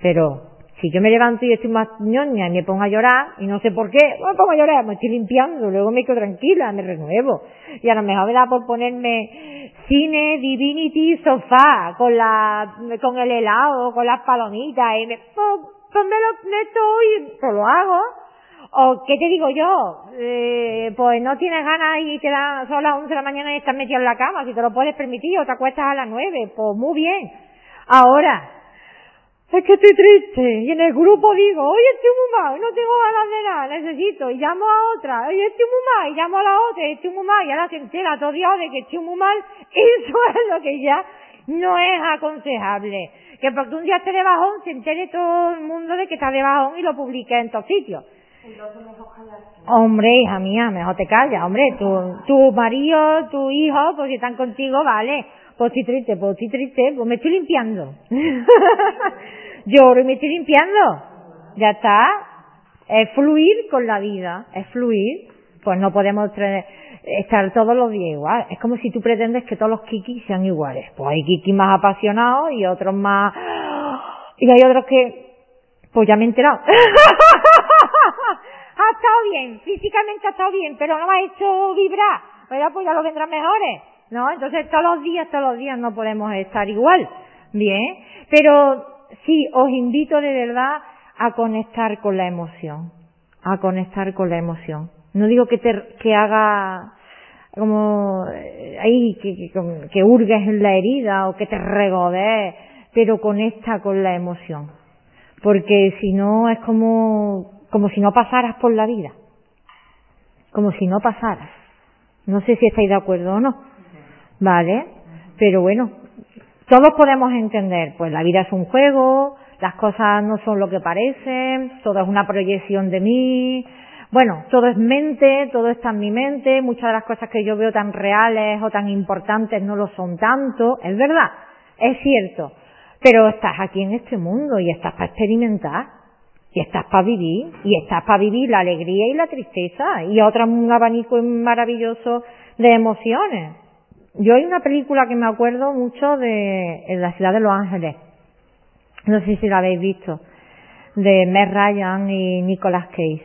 pero si yo me levanto y estoy más ñoña y me pongo a llorar, y no sé por qué, me pongo a llorar, me estoy limpiando, luego me quedo tranquila, me renuevo. Y a lo mejor me da por ponerme cine, divinity, sofá, con la, con el helado, con las palomitas, y me, pues, pues me lo meto y pues lo hago. O, ¿qué te digo yo? Eh, pues no tienes ganas y te dan son las 11 de la mañana y estás metido en la cama, si te lo puedes permitir, o te acuestas a las 9, pues muy bien. Ahora, es que estoy triste. Y en el grupo digo, oye, estoy muy mal, no tengo ganas de nada, necesito. Y llamo a otra, oye, estoy muy mal, y llamo a la otra, estoy muy mal, y ahora se entera todo Dios de que estoy muy mal. Eso es lo que ya no es aconsejable. Que porque un día esté de bajón, se entere todo el mundo de que está de bajón y lo publique en todos sitios. Entonces mejor Hombre, hija mía, mejor te callas, hombre. Tu, tu marido, tu hijo, pues si están contigo, vale. Pues estoy triste, pues estoy triste, pues me estoy limpiando. Lloro y me estoy limpiando. Ya está. Es fluir con la vida, es fluir. Pues no podemos estar todos los días igual. Es como si tú pretendes que todos los kikis sean iguales. Pues hay kikis más apasionados y otros más... Y hay otros que... Pues ya me he enterado. Hasta estado bien, físicamente ha estado bien, pero no me ha hecho vibrar, ¿verdad? Pues ya lo vendrán mejores, ¿no? Entonces todos los días, todos los días no podemos estar igual, bien, pero sí, os invito de verdad a conectar con la emoción, a conectar con la emoción. No digo que te, que haga como eh, ahí que, que, que hurgues en la herida o que te regodees, pero conecta con la emoción. Porque si no es como, como si no pasaras por la vida. Como si no pasaras. No sé si estáis de acuerdo o no. Vale. Pero bueno, todos podemos entender, pues la vida es un juego, las cosas no son lo que parecen, todo es una proyección de mí, bueno, todo es mente, todo está en mi mente, muchas de las cosas que yo veo tan reales o tan importantes no lo son tanto, es verdad, es cierto, pero estás aquí en este mundo y estás para experimentar, y estás para vivir, y estás para vivir la alegría y la tristeza, y otro un abanico maravilloso de emociones. Yo hay una película que me acuerdo mucho de en la ciudad de Los Ángeles, no sé si la habéis visto, de Meg Ryan y Nicolas Cage.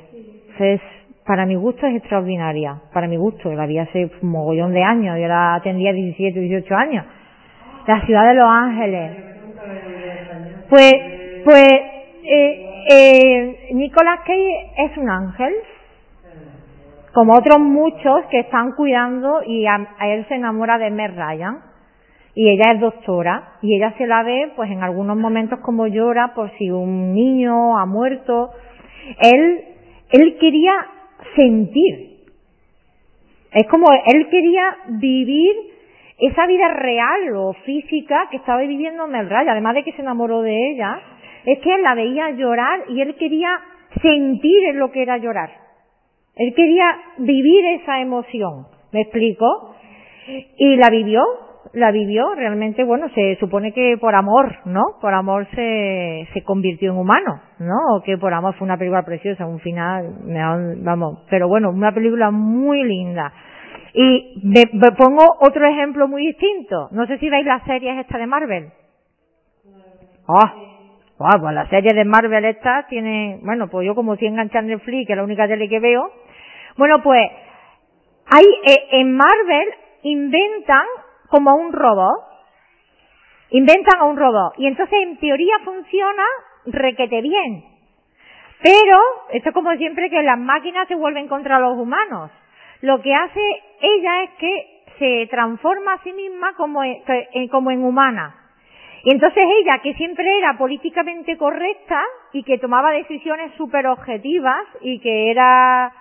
Es, para mi gusto es extraordinaria, para mi gusto, la vi hace un mogollón de años, yo la tendría 17, 18 años. La ciudad de Los Ángeles. Pues, pues, eh, eh, Nicolas Cage es un ángel, como otros muchos que están cuidando y a, él se enamora de Meg Ryan y ella es doctora y ella se la ve pues en algunos momentos como llora por si un niño ha muerto. Él él quería sentir. Es como él quería vivir esa vida real o física que estaba viviendo Melray, además de que se enamoró de ella, es que él la veía llorar y él quería sentir en lo que era llorar. Él quería vivir esa emoción, ¿me explico? Y la vivió la vivió, realmente, bueno, se supone que por amor, ¿no? Por amor se, se convirtió en humano, ¿no? O que por amor fue una película preciosa, un final, vamos, pero bueno, una película muy linda. Y me, pongo otro ejemplo muy distinto. No sé si veis las series esta de Marvel. Ah, oh, pues la serie de Marvel esta tiene, bueno, pues yo como si enganchar Netflix, que es la única tele que veo. Bueno, pues, hay, eh, en Marvel inventan como un robot. Inventan a un robot. Y entonces en teoría funciona requete bien. Pero, esto es como siempre que las máquinas se vuelven contra los humanos. Lo que hace ella es que se transforma a sí misma como, como en humana. Y entonces ella, que siempre era políticamente correcta y que tomaba decisiones súper objetivas y que era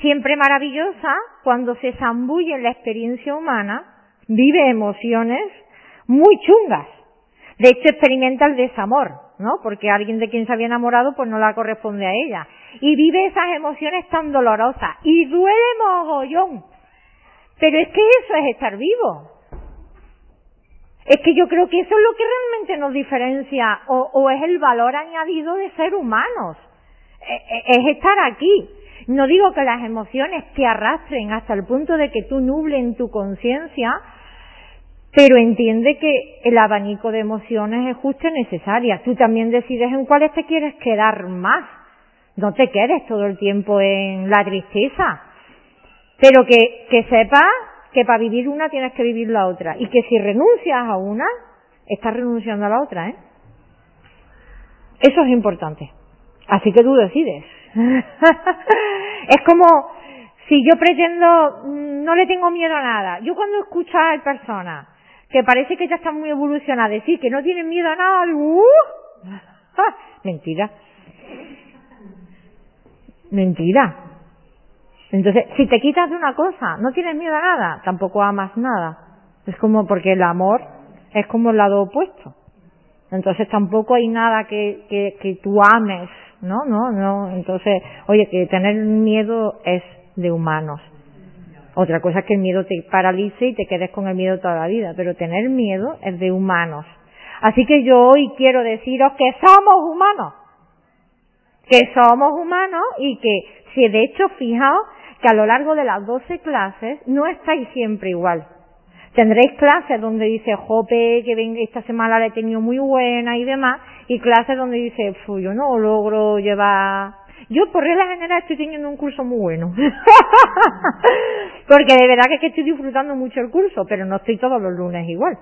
siempre maravillosa, cuando se zambulle en la experiencia humana, vive emociones muy chungas. De hecho, experimenta el desamor, ¿no? Porque alguien de quien se había enamorado, pues no la corresponde a ella. Y vive esas emociones tan dolorosas. Y duele mogollón. Pero es que eso es estar vivo. Es que yo creo que eso es lo que realmente nos diferencia o, o es el valor añadido de ser humanos. E, e, es estar aquí. No digo que las emociones te arrastren hasta el punto de que tú nublen tu conciencia, pero entiende que el abanico de emociones es justo y necesaria. Tú también decides en cuáles te quieres quedar más. No te quedes todo el tiempo en la tristeza. Pero que, que sepas que para vivir una tienes que vivir la otra. Y que si renuncias a una, estás renunciando a la otra, ¿eh? Eso es importante. Así que tú decides. es como si yo pretendo, mm, no le tengo miedo a nada. Yo cuando escucho a personas que parece que ya están muy evolucionadas, decir que no tienen miedo a nada, ¡uh! mentira. Mentira. Entonces, si te quitas de una cosa, no tienes miedo a nada, tampoco amas nada. Es como porque el amor es como el lado opuesto. Entonces tampoco hay nada que, que, que tú ames, ¿no? No, no. Entonces, oye, que tener miedo es de humanos. Otra cosa es que el miedo te paralice y te quedes con el miedo toda la vida, pero tener miedo es de humanos. Así que yo hoy quiero deciros que somos humanos. Que somos humanos y que, si de hecho, fijaos que a lo largo de las 12 clases no estáis siempre igual. Tendréis clases donde dice, jope, que esta semana la he tenido muy buena y demás, y clases donde dice, yo no logro llevar Yo por regla general estoy teniendo un curso muy bueno. Porque de verdad que, que estoy disfrutando mucho el curso, pero no estoy todos los lunes igual.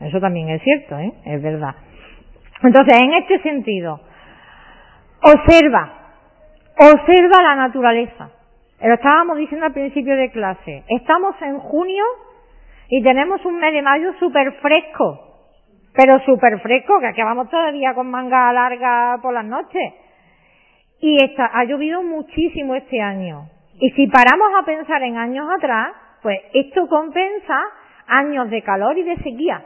Eso también es cierto, ¿eh? Es verdad. Entonces, en este sentido, observa, observa la naturaleza. Lo estábamos diciendo al principio de clase. Estamos en junio y tenemos un mes de mayo súper fresco. Pero súper fresco, que aquí vamos todavía con manga larga por las noches. Y está, ha llovido muchísimo este año. Y si paramos a pensar en años atrás, pues esto compensa años de calor y de sequía.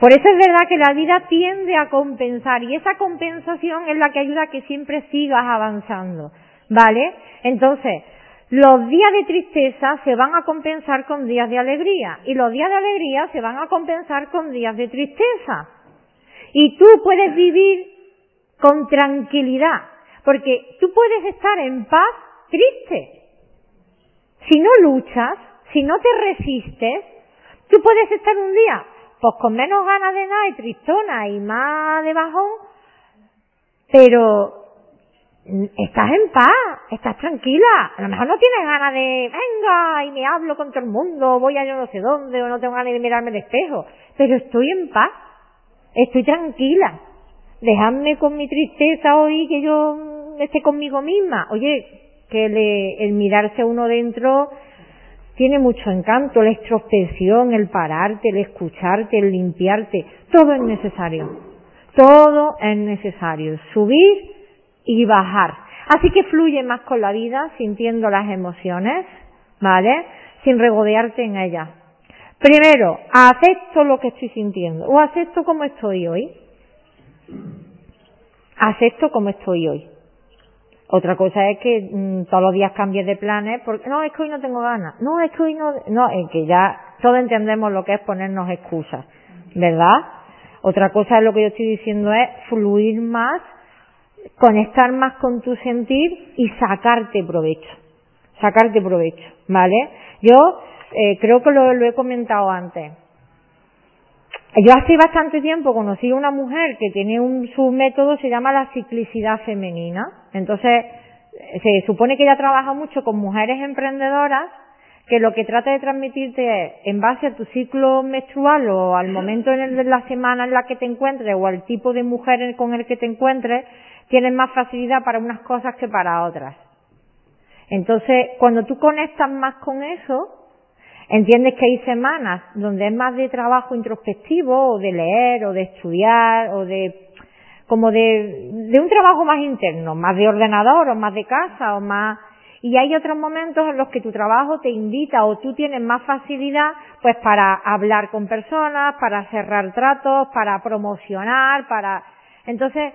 Por eso es verdad que la vida tiende a compensar y esa compensación es la que ayuda a que siempre sigas avanzando. ¿Vale? Entonces, los días de tristeza se van a compensar con días de alegría y los días de alegría se van a compensar con días de tristeza. Y tú puedes vivir con tranquilidad, porque tú puedes estar en paz triste. Si no luchas, si no te resistes, tú puedes estar un día pues con menos ganas de nada y tristona y más de bajón, pero estás en paz, estás tranquila. A lo mejor no tienes ganas de, venga, y me hablo con todo el mundo, voy a yo no sé dónde, o no tengo ganas de mirarme el espejo, pero estoy en paz, estoy tranquila. Dejadme con mi tristeza hoy que yo esté conmigo misma. Oye, que le, el mirarse uno dentro tiene mucho encanto, la introspección, el pararte, el escucharte, el limpiarte, todo es necesario. Todo es necesario. Subir y bajar. Así que fluye más con la vida, sintiendo las emociones, ¿vale? Sin regodearte en ellas. Primero, acepto lo que estoy sintiendo o acepto como estoy hoy. Acepto como estoy hoy. Otra cosa es que mm, todos los días cambies de planes porque no, es que hoy no tengo ganas. No, es que hoy no, no, es que ya todos entendemos lo que es ponernos excusas, ¿verdad? Otra cosa es lo que yo estoy diciendo es fluir más, conectar más con tu sentir y sacarte provecho. Sacarte provecho, ¿vale? Yo eh, creo que lo, he comentado antes yo hace bastante tiempo conocí a una mujer que tiene un, su método, se llama la ciclicidad femenina. Entonces, se supone que ella trabaja mucho con mujeres emprendedoras que lo que trata de transmitirte es, en base a tu ciclo menstrual o al momento en de la semana en la que te encuentres o al tipo de mujer con el que te encuentres, tienes más facilidad para unas cosas que para otras. Entonces, cuando tú conectas más con eso, Entiendes que hay semanas donde es más de trabajo introspectivo o de leer o de estudiar o de como de, de un trabajo más interno, más de ordenador o más de casa o más y hay otros momentos en los que tu trabajo te invita o tú tienes más facilidad pues para hablar con personas, para cerrar tratos, para promocionar, para entonces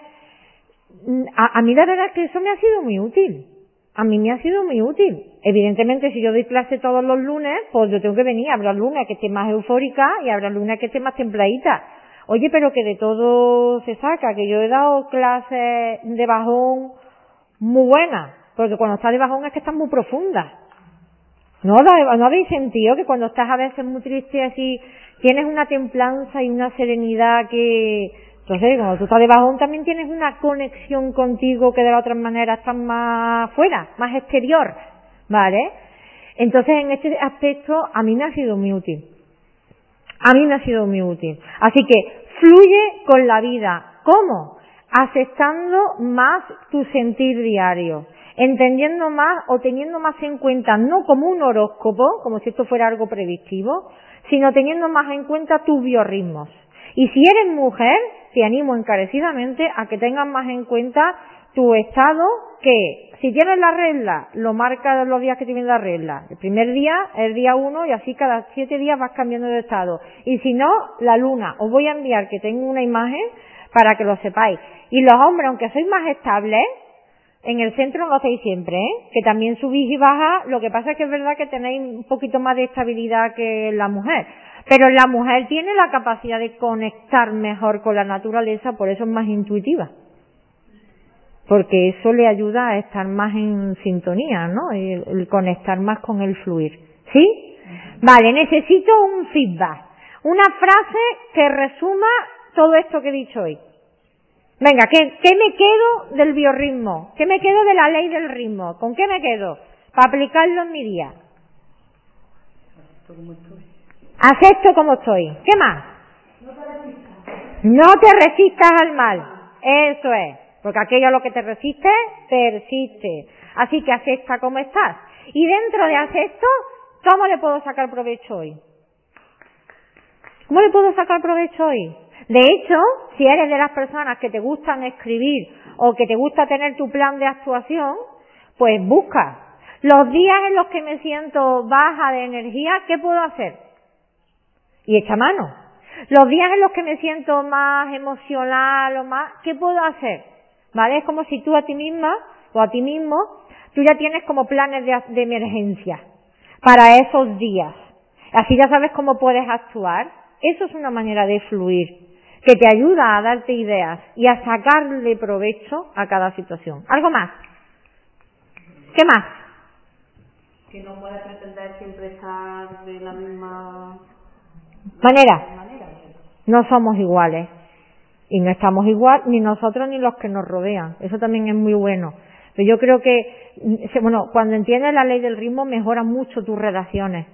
a, a mí la verdad es que eso me ha sido muy útil a mí me ha sido muy útil. Evidentemente, si yo doy clase todos los lunes, pues yo tengo que venir. Habrá lunes que esté más eufórica y habrá lunes que esté más templadita. Oye, pero que de todo se saca, que yo he dado clases de bajón muy buenas, porque cuando estás de bajón es que estás muy profunda. ¿No, ¿No habéis sentido que cuando estás a veces muy triste así, tienes una templanza y una serenidad que, entonces, cuando tú estás de bajón también tienes una conexión contigo que de la otra manera estás más fuera, más exterior, ¿vale? Entonces, en este aspecto, a mí me ha sido muy útil. A mí me ha sido muy útil. Así que, fluye con la vida. ¿Cómo? Aceptando más tu sentir diario. Entendiendo más o teniendo más en cuenta, no como un horóscopo, como si esto fuera algo predictivo, sino teniendo más en cuenta tus biorritmos. Y si eres mujer, te animo encarecidamente a que tengas más en cuenta tu estado que si tienes la regla, lo marcas los días que tienes la regla. El primer día, el día uno, y así cada siete días vas cambiando de estado. Y si no, la luna. Os voy a enviar que tengo una imagen para que lo sepáis. Y los hombres, aunque sois más estables, en el centro lo hacéis siempre, ¿eh? que también subís y bajas. Lo que pasa es que es verdad que tenéis un poquito más de estabilidad que la mujer. Pero la mujer tiene la capacidad de conectar mejor con la naturaleza, por eso es más intuitiva. Porque eso le ayuda a estar más en sintonía, ¿no? El, conectar más con el fluir. ¿Sí? Vale, necesito un feedback. Una frase que resuma todo esto que he dicho hoy. Venga, ¿qué, ¿qué me quedo del biorritmo? ¿Qué me quedo de la ley del ritmo? ¿Con qué me quedo? Para aplicarlo en mi día. Acepto como estoy. ¿Qué más? No te resistas al mal. Eso es. Porque aquello a lo que te resiste, persiste. Así que acepta como estás. Y dentro de acepto, ¿cómo le puedo sacar provecho hoy? ¿Cómo le puedo sacar provecho hoy? De hecho, si eres de las personas que te gustan escribir o que te gusta tener tu plan de actuación, pues busca. Los días en los que me siento baja de energía, ¿qué puedo hacer? Y echa mano. Los días en los que me siento más emocional o más, ¿qué puedo hacer? ¿Vale? Es como si tú a ti misma o a ti mismo, tú ya tienes como planes de, de emergencia para esos días. Así ya sabes cómo puedes actuar. Eso es una manera de fluir, que te ayuda a darte ideas y a sacarle provecho a cada situación. ¿Algo más? ¿Qué más? Que no puede pretender siempre estar de la misma manera. No somos iguales. Y no estamos igual ni nosotros ni los que nos rodean. Eso también es muy bueno. Pero yo creo que, bueno, cuando entiendes la ley del ritmo mejora mucho tus relaciones.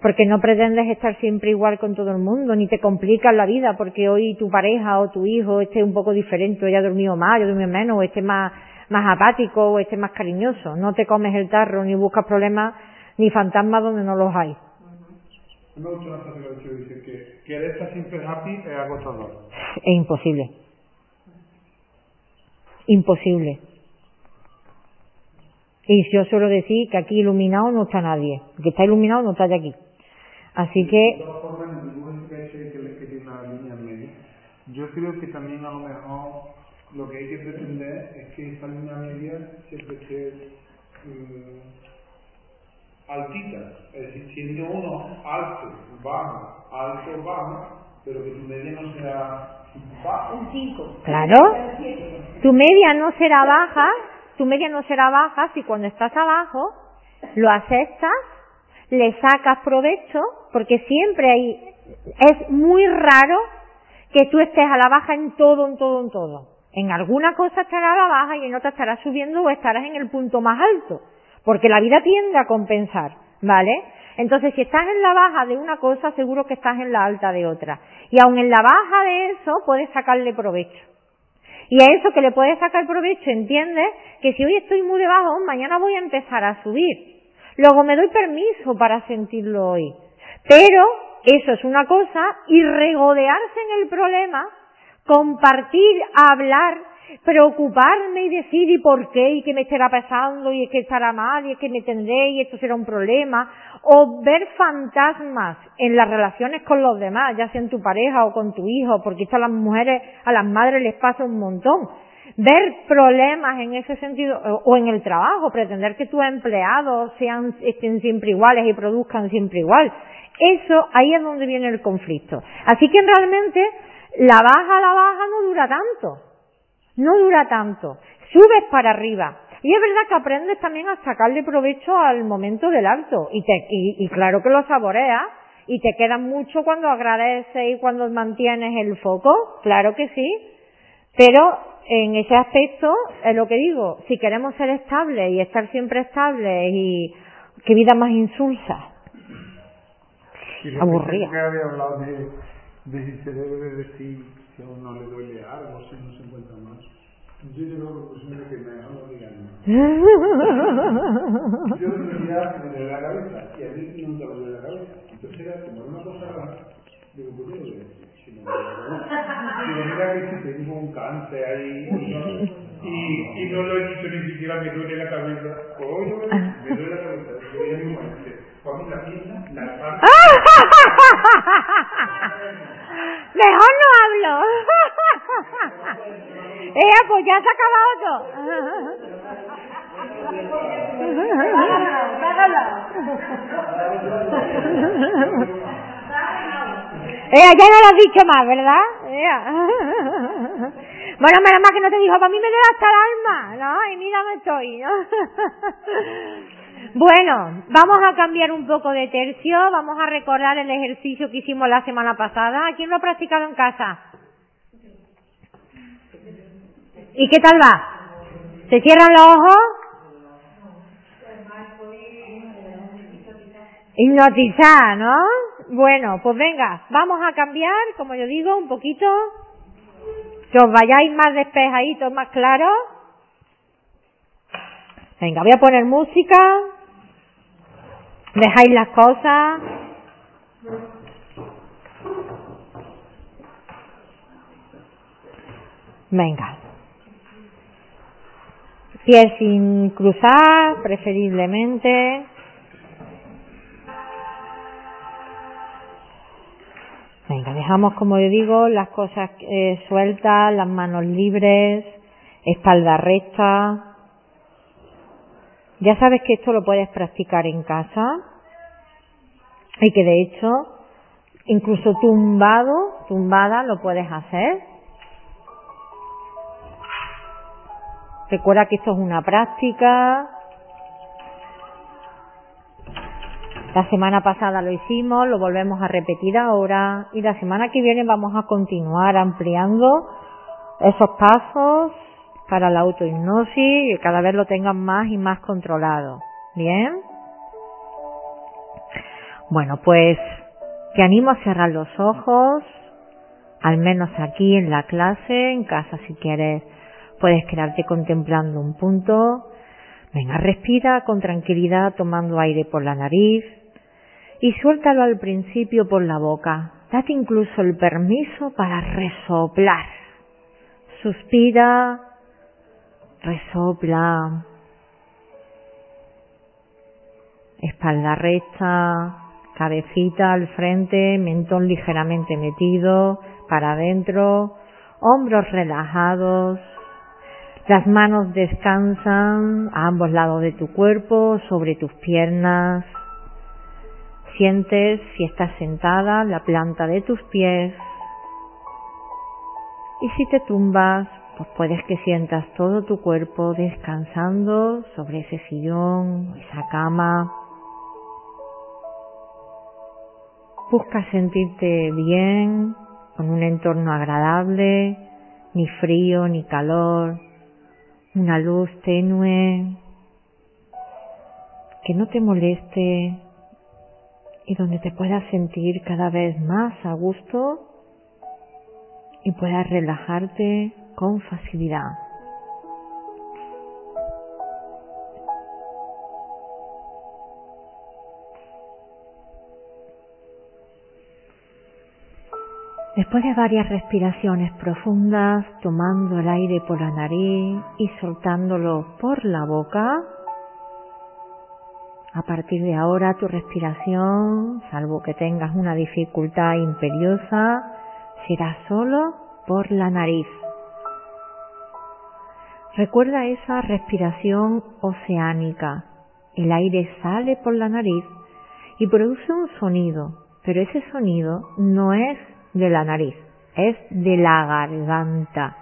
Porque no pretendes estar siempre igual con todo el mundo, ni te complicas la vida porque hoy tu pareja o tu hijo esté un poco diferente, o haya dormido más, o dormido menos, o esté más, más apático, o esté más cariñoso. No te comes el tarro, ni buscas problemas, ni fantasmas donde no los hay. Me gusta una frase que ha dicho, dice que querer estar siempre happy es agotador. Es imposible. Imposible. Y yo suelo decir que aquí iluminado no está nadie. El que está iluminado no está de aquí. Así que... De todas formas, tiene una línea yo creo que también a lo mejor lo que hay que pretender es que esa línea media siempre esté um, altita. Es decir, siendo uno alto, bajo, alto, bajo, pero que tu media no sea baja. un 5. Claro. Tu media no será baja, tu media no será baja si cuando estás abajo lo aceptas, le sacas provecho, porque siempre hay, es muy raro que tú estés a la baja en todo, en todo, en todo. En alguna cosa estarás a la baja y en otra estarás subiendo o estarás en el punto más alto, porque la vida tiende a compensar, ¿vale? Entonces, si estás en la baja de una cosa, seguro que estás en la alta de otra. Y aun en la baja de eso, puedes sacarle provecho. Y a eso que le puedes sacar provecho, entiendes que si hoy estoy muy debajo, mañana voy a empezar a subir. Luego me doy permiso para sentirlo hoy. Pero eso es una cosa y regodearse en el problema, compartir, hablar, preocuparme y decir y por qué y que me estará pasando y es que estará mal y es que me tendré y esto será un problema o ver fantasmas en las relaciones con los demás, ya sea en tu pareja o con tu hijo, porque esto a las mujeres, a las madres les pasa un montón. Ver problemas en ese sentido o en el trabajo, pretender que tus empleados sean estén siempre iguales y produzcan siempre igual. Eso ahí es donde viene el conflicto. Así que realmente la baja, la baja no dura tanto no dura tanto. Subes para arriba. Y es verdad que aprendes también a sacarle provecho al momento del alto. Y, te, y, claro que lo saboreas. Y te queda mucho cuando agradeces y cuando mantienes el foco. Claro que sí. Pero en ese aspecto, es lo que digo, si queremos ser estables y estar siempre estables y qué vida más insulsa. Aburrida. Que había hablado de, de si se debe decir si a uno le duele algo, si no se encuentra mal. Yo llego a la conclusión de que mejor no digan nada. Yo decía que me duele la cabeza y a mí nunca me duele la cabeza. Entonces era como una cosa rara. Digo, pues voy a decir. Si no me duele la cabeza. Digo, mira que si tengo un cáncer ahí y, y no lo he dicho ni siquiera me duele la cabeza. Coño, me duele la cabeza. Yo voy a mi muerte. Con la pierna, la espalda. Mejor no hablo. Eh, pues ya se ha acabado todo. Eh, ya no lo has dicho más, ¿verdad? Bueno, menos mal que no te dijo, para mí me debe hasta el alma, ¿no? Y mira dónde estoy, ¿no? Bueno, vamos a cambiar un poco de tercio, vamos a recordar el ejercicio que hicimos la semana pasada. ¿Quién lo ha practicado en casa? ¿Y qué tal va? ¿Se cierran los ojos? Hipnotizar, ¿no? Bueno, pues venga, vamos a cambiar, como yo digo, un poquito. Que os vayáis más despejaditos, más claros. Venga, voy a poner música. Dejáis las cosas. Venga. Pies sin cruzar, preferiblemente. Venga, dejamos, como yo digo, las cosas eh, sueltas, las manos libres, espalda recta. Ya sabes que esto lo puedes practicar en casa y que de hecho, incluso tumbado, tumbada, lo puedes hacer. Recuerda que esto es una práctica. La semana pasada lo hicimos, lo volvemos a repetir ahora y la semana que viene vamos a continuar ampliando esos pasos para la autohipnosis y cada vez lo tengan más y más controlado. ¿Bien? Bueno, pues te animo a cerrar los ojos, al menos aquí en la clase, en casa si quieres Puedes quedarte contemplando un punto. Venga, respira con tranquilidad tomando aire por la nariz y suéltalo al principio por la boca. Date incluso el permiso para resoplar. Suspira, resopla. Espalda recta, cabecita al frente, mentón ligeramente metido para adentro, hombros relajados, las manos descansan a ambos lados de tu cuerpo, sobre tus piernas. Sientes, si estás sentada, la planta de tus pies. Y si te tumbas, pues puedes que sientas todo tu cuerpo descansando sobre ese sillón, esa cama. Busca sentirte bien, con un entorno agradable, ni frío ni calor, una luz tenue que no te moleste y donde te puedas sentir cada vez más a gusto y puedas relajarte con facilidad. Después de varias respiraciones profundas, tomando el aire por la nariz y soltándolo por la boca, a partir de ahora tu respiración, salvo que tengas una dificultad imperiosa, será solo por la nariz. Recuerda esa respiración oceánica. El aire sale por la nariz y produce un sonido, pero ese sonido no es de la nariz, es de la garganta.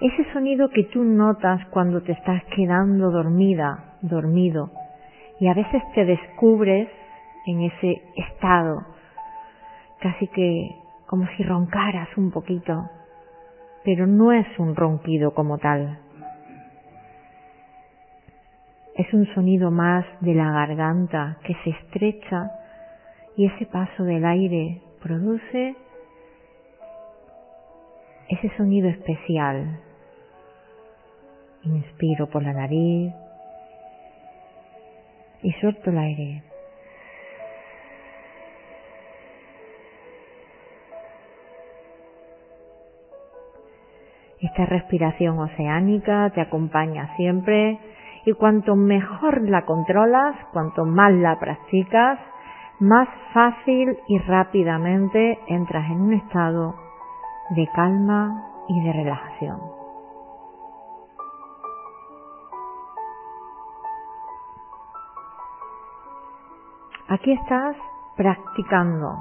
Ese sonido que tú notas cuando te estás quedando dormida, dormido, y a veces te descubres en ese estado, casi que como si roncaras un poquito, pero no es un ronquido como tal. Es un sonido más de la garganta que se estrecha y ese paso del aire produce ese sonido especial. Inspiro por la nariz y suelto el aire. Esta respiración oceánica te acompaña siempre y cuanto mejor la controlas, cuanto más la practicas, más fácil y rápidamente entras en un estado de calma y de relajación. Aquí estás practicando.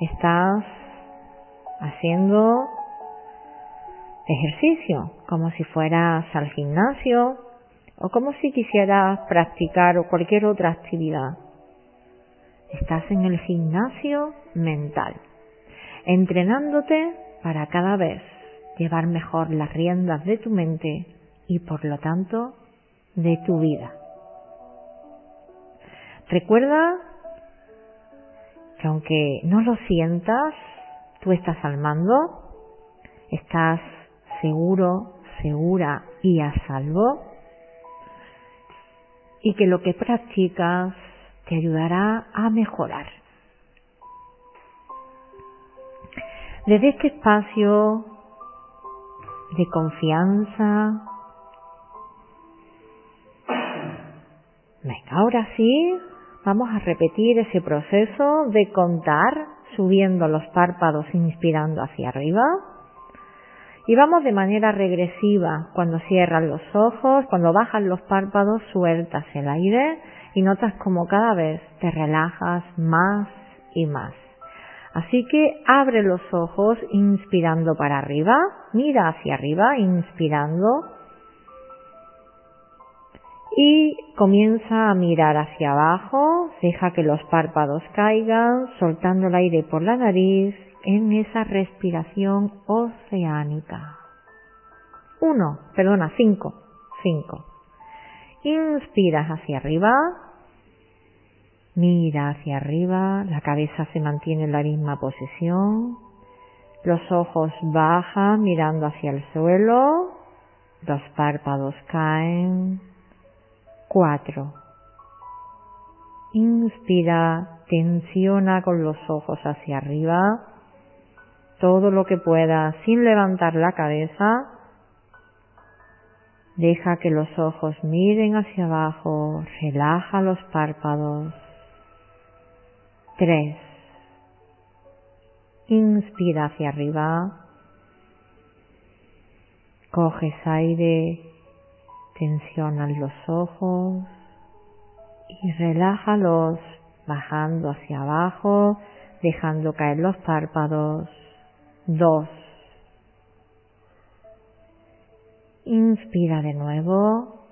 Estás haciendo ejercicio, como si fueras al gimnasio o como si quisieras practicar o cualquier otra actividad. Estás en el gimnasio mental, entrenándote para cada vez llevar mejor las riendas de tu mente y por lo tanto de tu vida. Recuerda que aunque no lo sientas, tú estás al mando, estás seguro, segura y a salvo y que lo que practicas te ayudará a mejorar. Desde este espacio de confianza, venga, ahora sí, vamos a repetir ese proceso de contar subiendo los párpados, inspirando hacia arriba. Y vamos de manera regresiva. Cuando cierras los ojos, cuando bajas los párpados, sueltas el aire y notas como cada vez te relajas más y más. Así que abre los ojos inspirando para arriba, mira hacia arriba, inspirando y comienza a mirar hacia abajo, deja que los párpados caigan, soltando el aire por la nariz en esa respiración oceánica. Uno, perdona, cinco, cinco. Inspiras hacia arriba, Mira hacia arriba, la cabeza se mantiene en la misma posición, los ojos bajan mirando hacia el suelo, los párpados caen. Cuatro. Inspira, tensiona con los ojos hacia arriba, todo lo que pueda sin levantar la cabeza. Deja que los ojos miren hacia abajo, relaja los párpados. 3. Inspira hacia arriba. Coges aire, tensionas los ojos y relájalos bajando hacia abajo, dejando caer los párpados. 2. Inspira de nuevo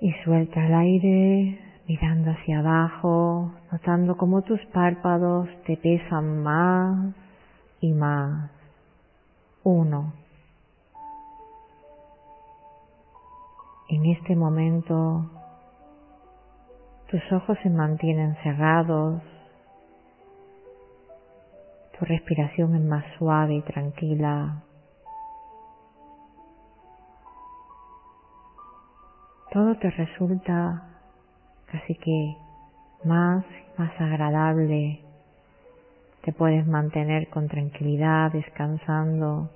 y suelta el aire mirando hacia abajo, notando cómo tus párpados te pesan más y más. Uno. En este momento tus ojos se mantienen cerrados, respiración es más suave y tranquila. Todo te resulta Así que más, más agradable, te puedes mantener con tranquilidad, descansando.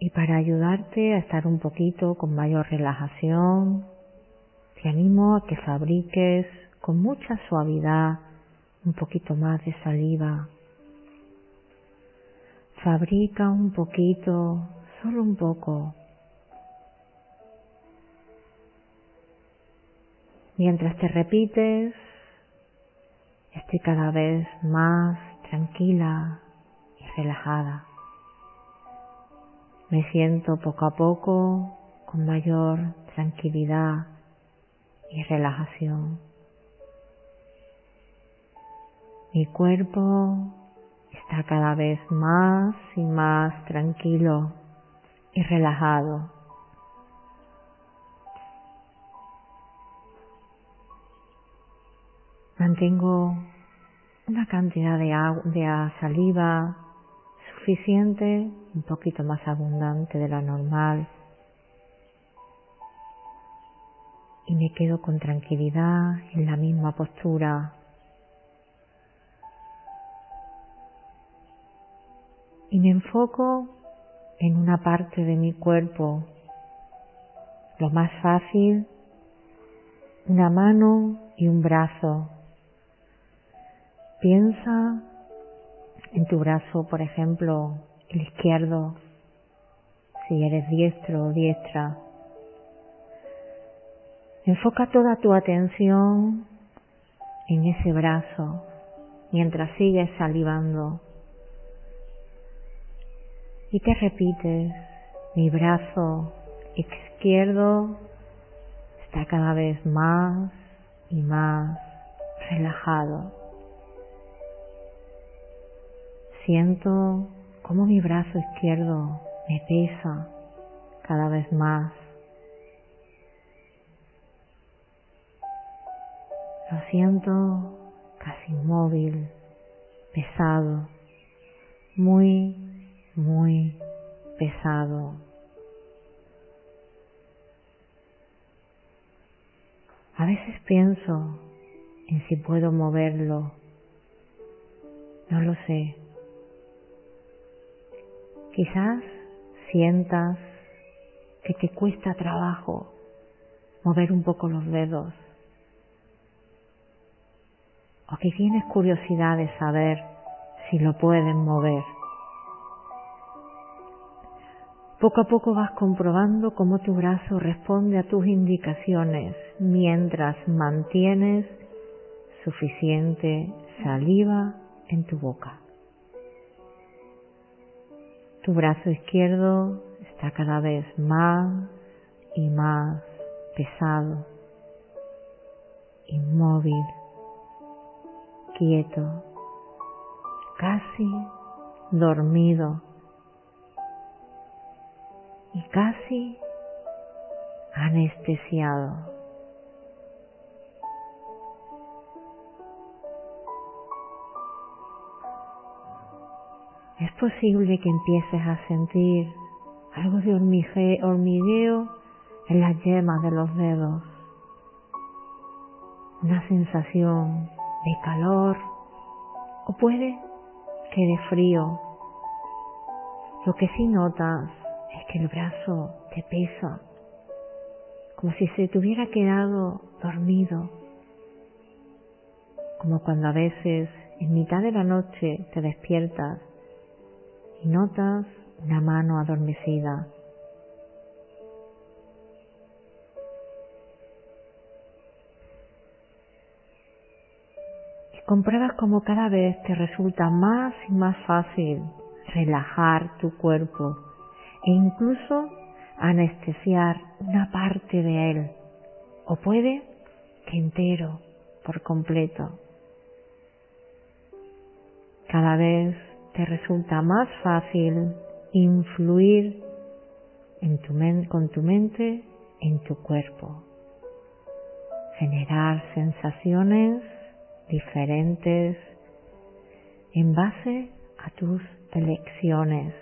Y para ayudarte a estar un poquito con mayor relajación, te animo a que fabriques con mucha suavidad un poquito más de saliva. Fabrica un poquito, solo un poco, Mientras te repites, estoy cada vez más tranquila y relajada. Me siento poco a poco con mayor tranquilidad y relajación. Mi cuerpo está cada vez más y más tranquilo y relajado. Mantengo una cantidad de, agua, de saliva suficiente, un poquito más abundante de la normal. Y me quedo con tranquilidad en la misma postura. Me enfoco en una parte de mi cuerpo. Lo más fácil, una mano y un brazo Piensa en tu brazo, por ejemplo, el izquierdo, si eres diestro o diestra. Enfoca toda tu atención en ese brazo mientras sigues salivando. Y te repites, mi brazo izquierdo está cada vez más y más relajado. Siento cómo mi brazo izquierdo me pesa cada vez más. Lo siento casi inmóvil, pesado, muy, muy pesado. A veces pienso en si puedo moverlo. No lo sé. Quizás sientas que te cuesta trabajo mover un poco los dedos. O que tienes curiosidad de saber si lo pueden mover. Poco a poco vas comprobando cómo tu brazo responde a tus indicaciones mientras mantienes suficiente saliva en tu boca. Tu brazo izquierdo está cada vez más y más pesado, inmóvil, quieto, casi dormido y casi anestesiado. Es posible que empieces a sentir algo de hormigueo en las yemas de los dedos, una sensación de calor o puede que de frío. Lo que sí notas que el brazo te pesa, como si se te hubiera quedado dormido, como cuando a veces en mitad de la noche te despiertas y notas una mano adormecida. Y compruebas como cada vez te resulta más y más fácil relajar tu cuerpo e incluso anestesiar una parte de él, o puede que entero, por completo. Cada vez te resulta más fácil influir en tu con tu mente en tu cuerpo, generar sensaciones diferentes en base a tus elecciones.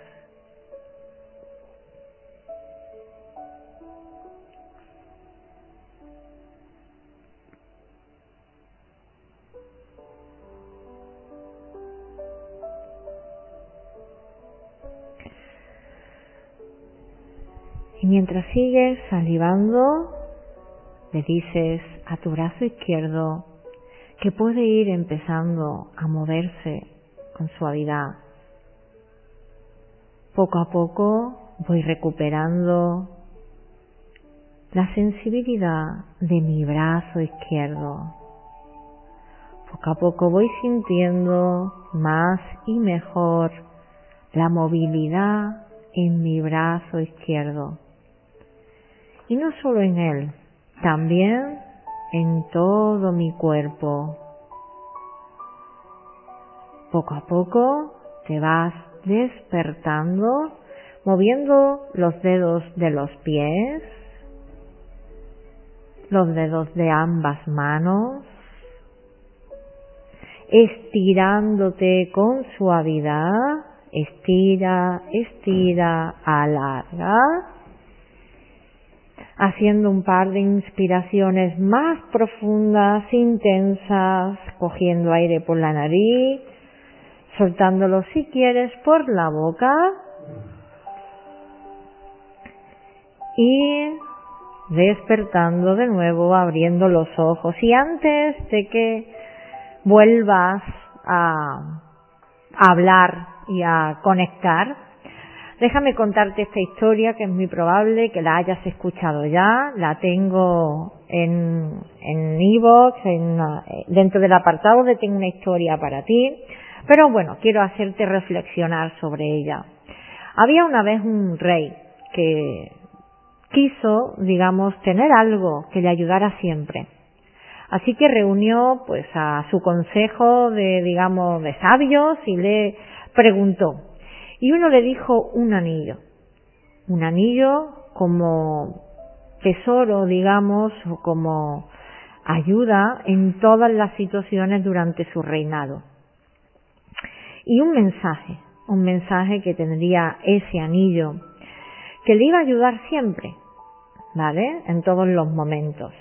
Sigues salivando, le dices a tu brazo izquierdo que puede ir empezando a moverse con suavidad. Poco a poco voy recuperando la sensibilidad de mi brazo izquierdo. Poco a poco voy sintiendo más y mejor la movilidad en mi brazo izquierdo y no solo en él, también en todo mi cuerpo. Poco a poco te vas despertando, moviendo los dedos de los pies, los dedos de ambas manos, estirándote con suavidad, estira, estira, alarga haciendo un par de inspiraciones más profundas, intensas, cogiendo aire por la nariz, soltándolo si quieres por la boca y despertando de nuevo, abriendo los ojos. Y antes de que vuelvas a hablar y a conectar, Déjame contarte esta historia que es muy probable que la hayas escuchado ya. La tengo en en Evox, en, eh, dentro del apartado de Tengo una historia para ti. Pero bueno, quiero hacerte reflexionar sobre ella. Había una vez un rey que quiso, digamos, tener algo que le ayudara siempre. Así que reunió pues a su consejo de, digamos, de sabios y le preguntó. Y uno le dijo un anillo. Un anillo como tesoro, digamos, o como ayuda en todas las situaciones durante su reinado. Y un mensaje, un mensaje que tendría ese anillo, que le iba a ayudar siempre, ¿vale? En todos los momentos.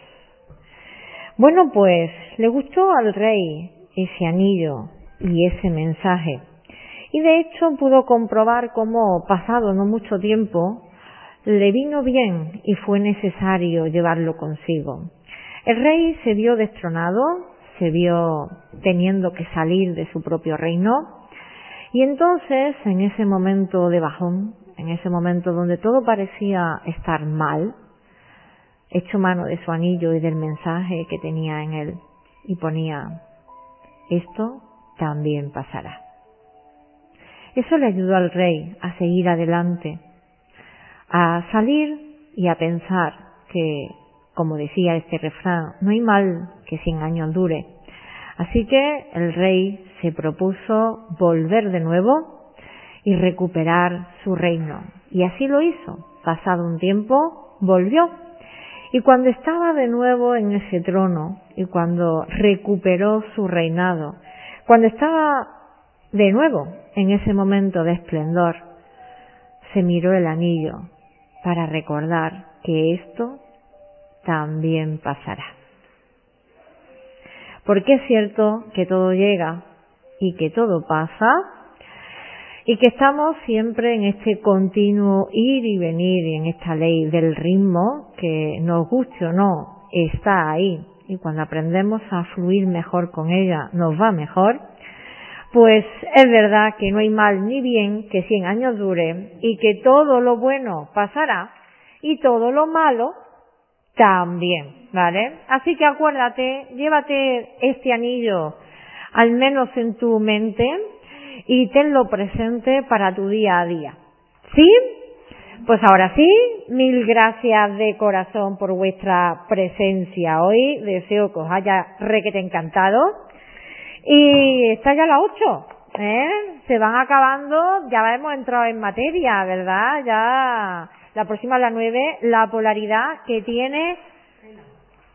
Bueno, pues le gustó al rey ese anillo y ese mensaje. Y de hecho pudo comprobar cómo, pasado no mucho tiempo, le vino bien y fue necesario llevarlo consigo. El rey se vio destronado, se vio teniendo que salir de su propio reino, y entonces, en ese momento de bajón, en ese momento donde todo parecía estar mal, echó mano de su anillo y del mensaje que tenía en él y ponía, esto también pasará. Eso le ayudó al rey a seguir adelante, a salir y a pensar que, como decía este refrán, no hay mal que cien años dure. Así que el rey se propuso volver de nuevo y recuperar su reino. Y así lo hizo. Pasado un tiempo, volvió. Y cuando estaba de nuevo en ese trono y cuando recuperó su reinado, cuando estaba de nuevo en ese momento de esplendor, se miró el anillo para recordar que esto también pasará. Porque es cierto que todo llega y que todo pasa y que estamos siempre en este continuo ir y venir y en esta ley del ritmo que nos guste o no está ahí y cuando aprendemos a fluir mejor con ella nos va mejor, pues es verdad que no hay mal ni bien que cien años dure y que todo lo bueno pasará y todo lo malo también, ¿vale? Así que acuérdate, llévate este anillo al menos en tu mente y tenlo presente para tu día a día. ¿Sí? Pues ahora sí, mil gracias de corazón por vuestra presencia hoy. Deseo que os haya requete encantado. Y está ya la 8, ¿eh? Se van acabando, ya hemos entrado en materia, ¿verdad? Ya la próxima la 9, la polaridad que tiene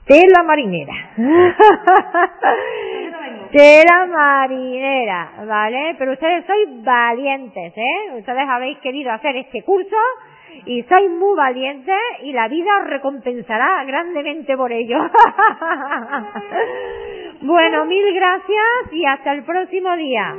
tela marinera. tela marinera, ¿vale? Pero ustedes sois valientes, ¿eh? Ustedes habéis querido hacer este curso y sois muy valientes y la vida os recompensará grandemente por ello. bueno, mil gracias y hasta el próximo día.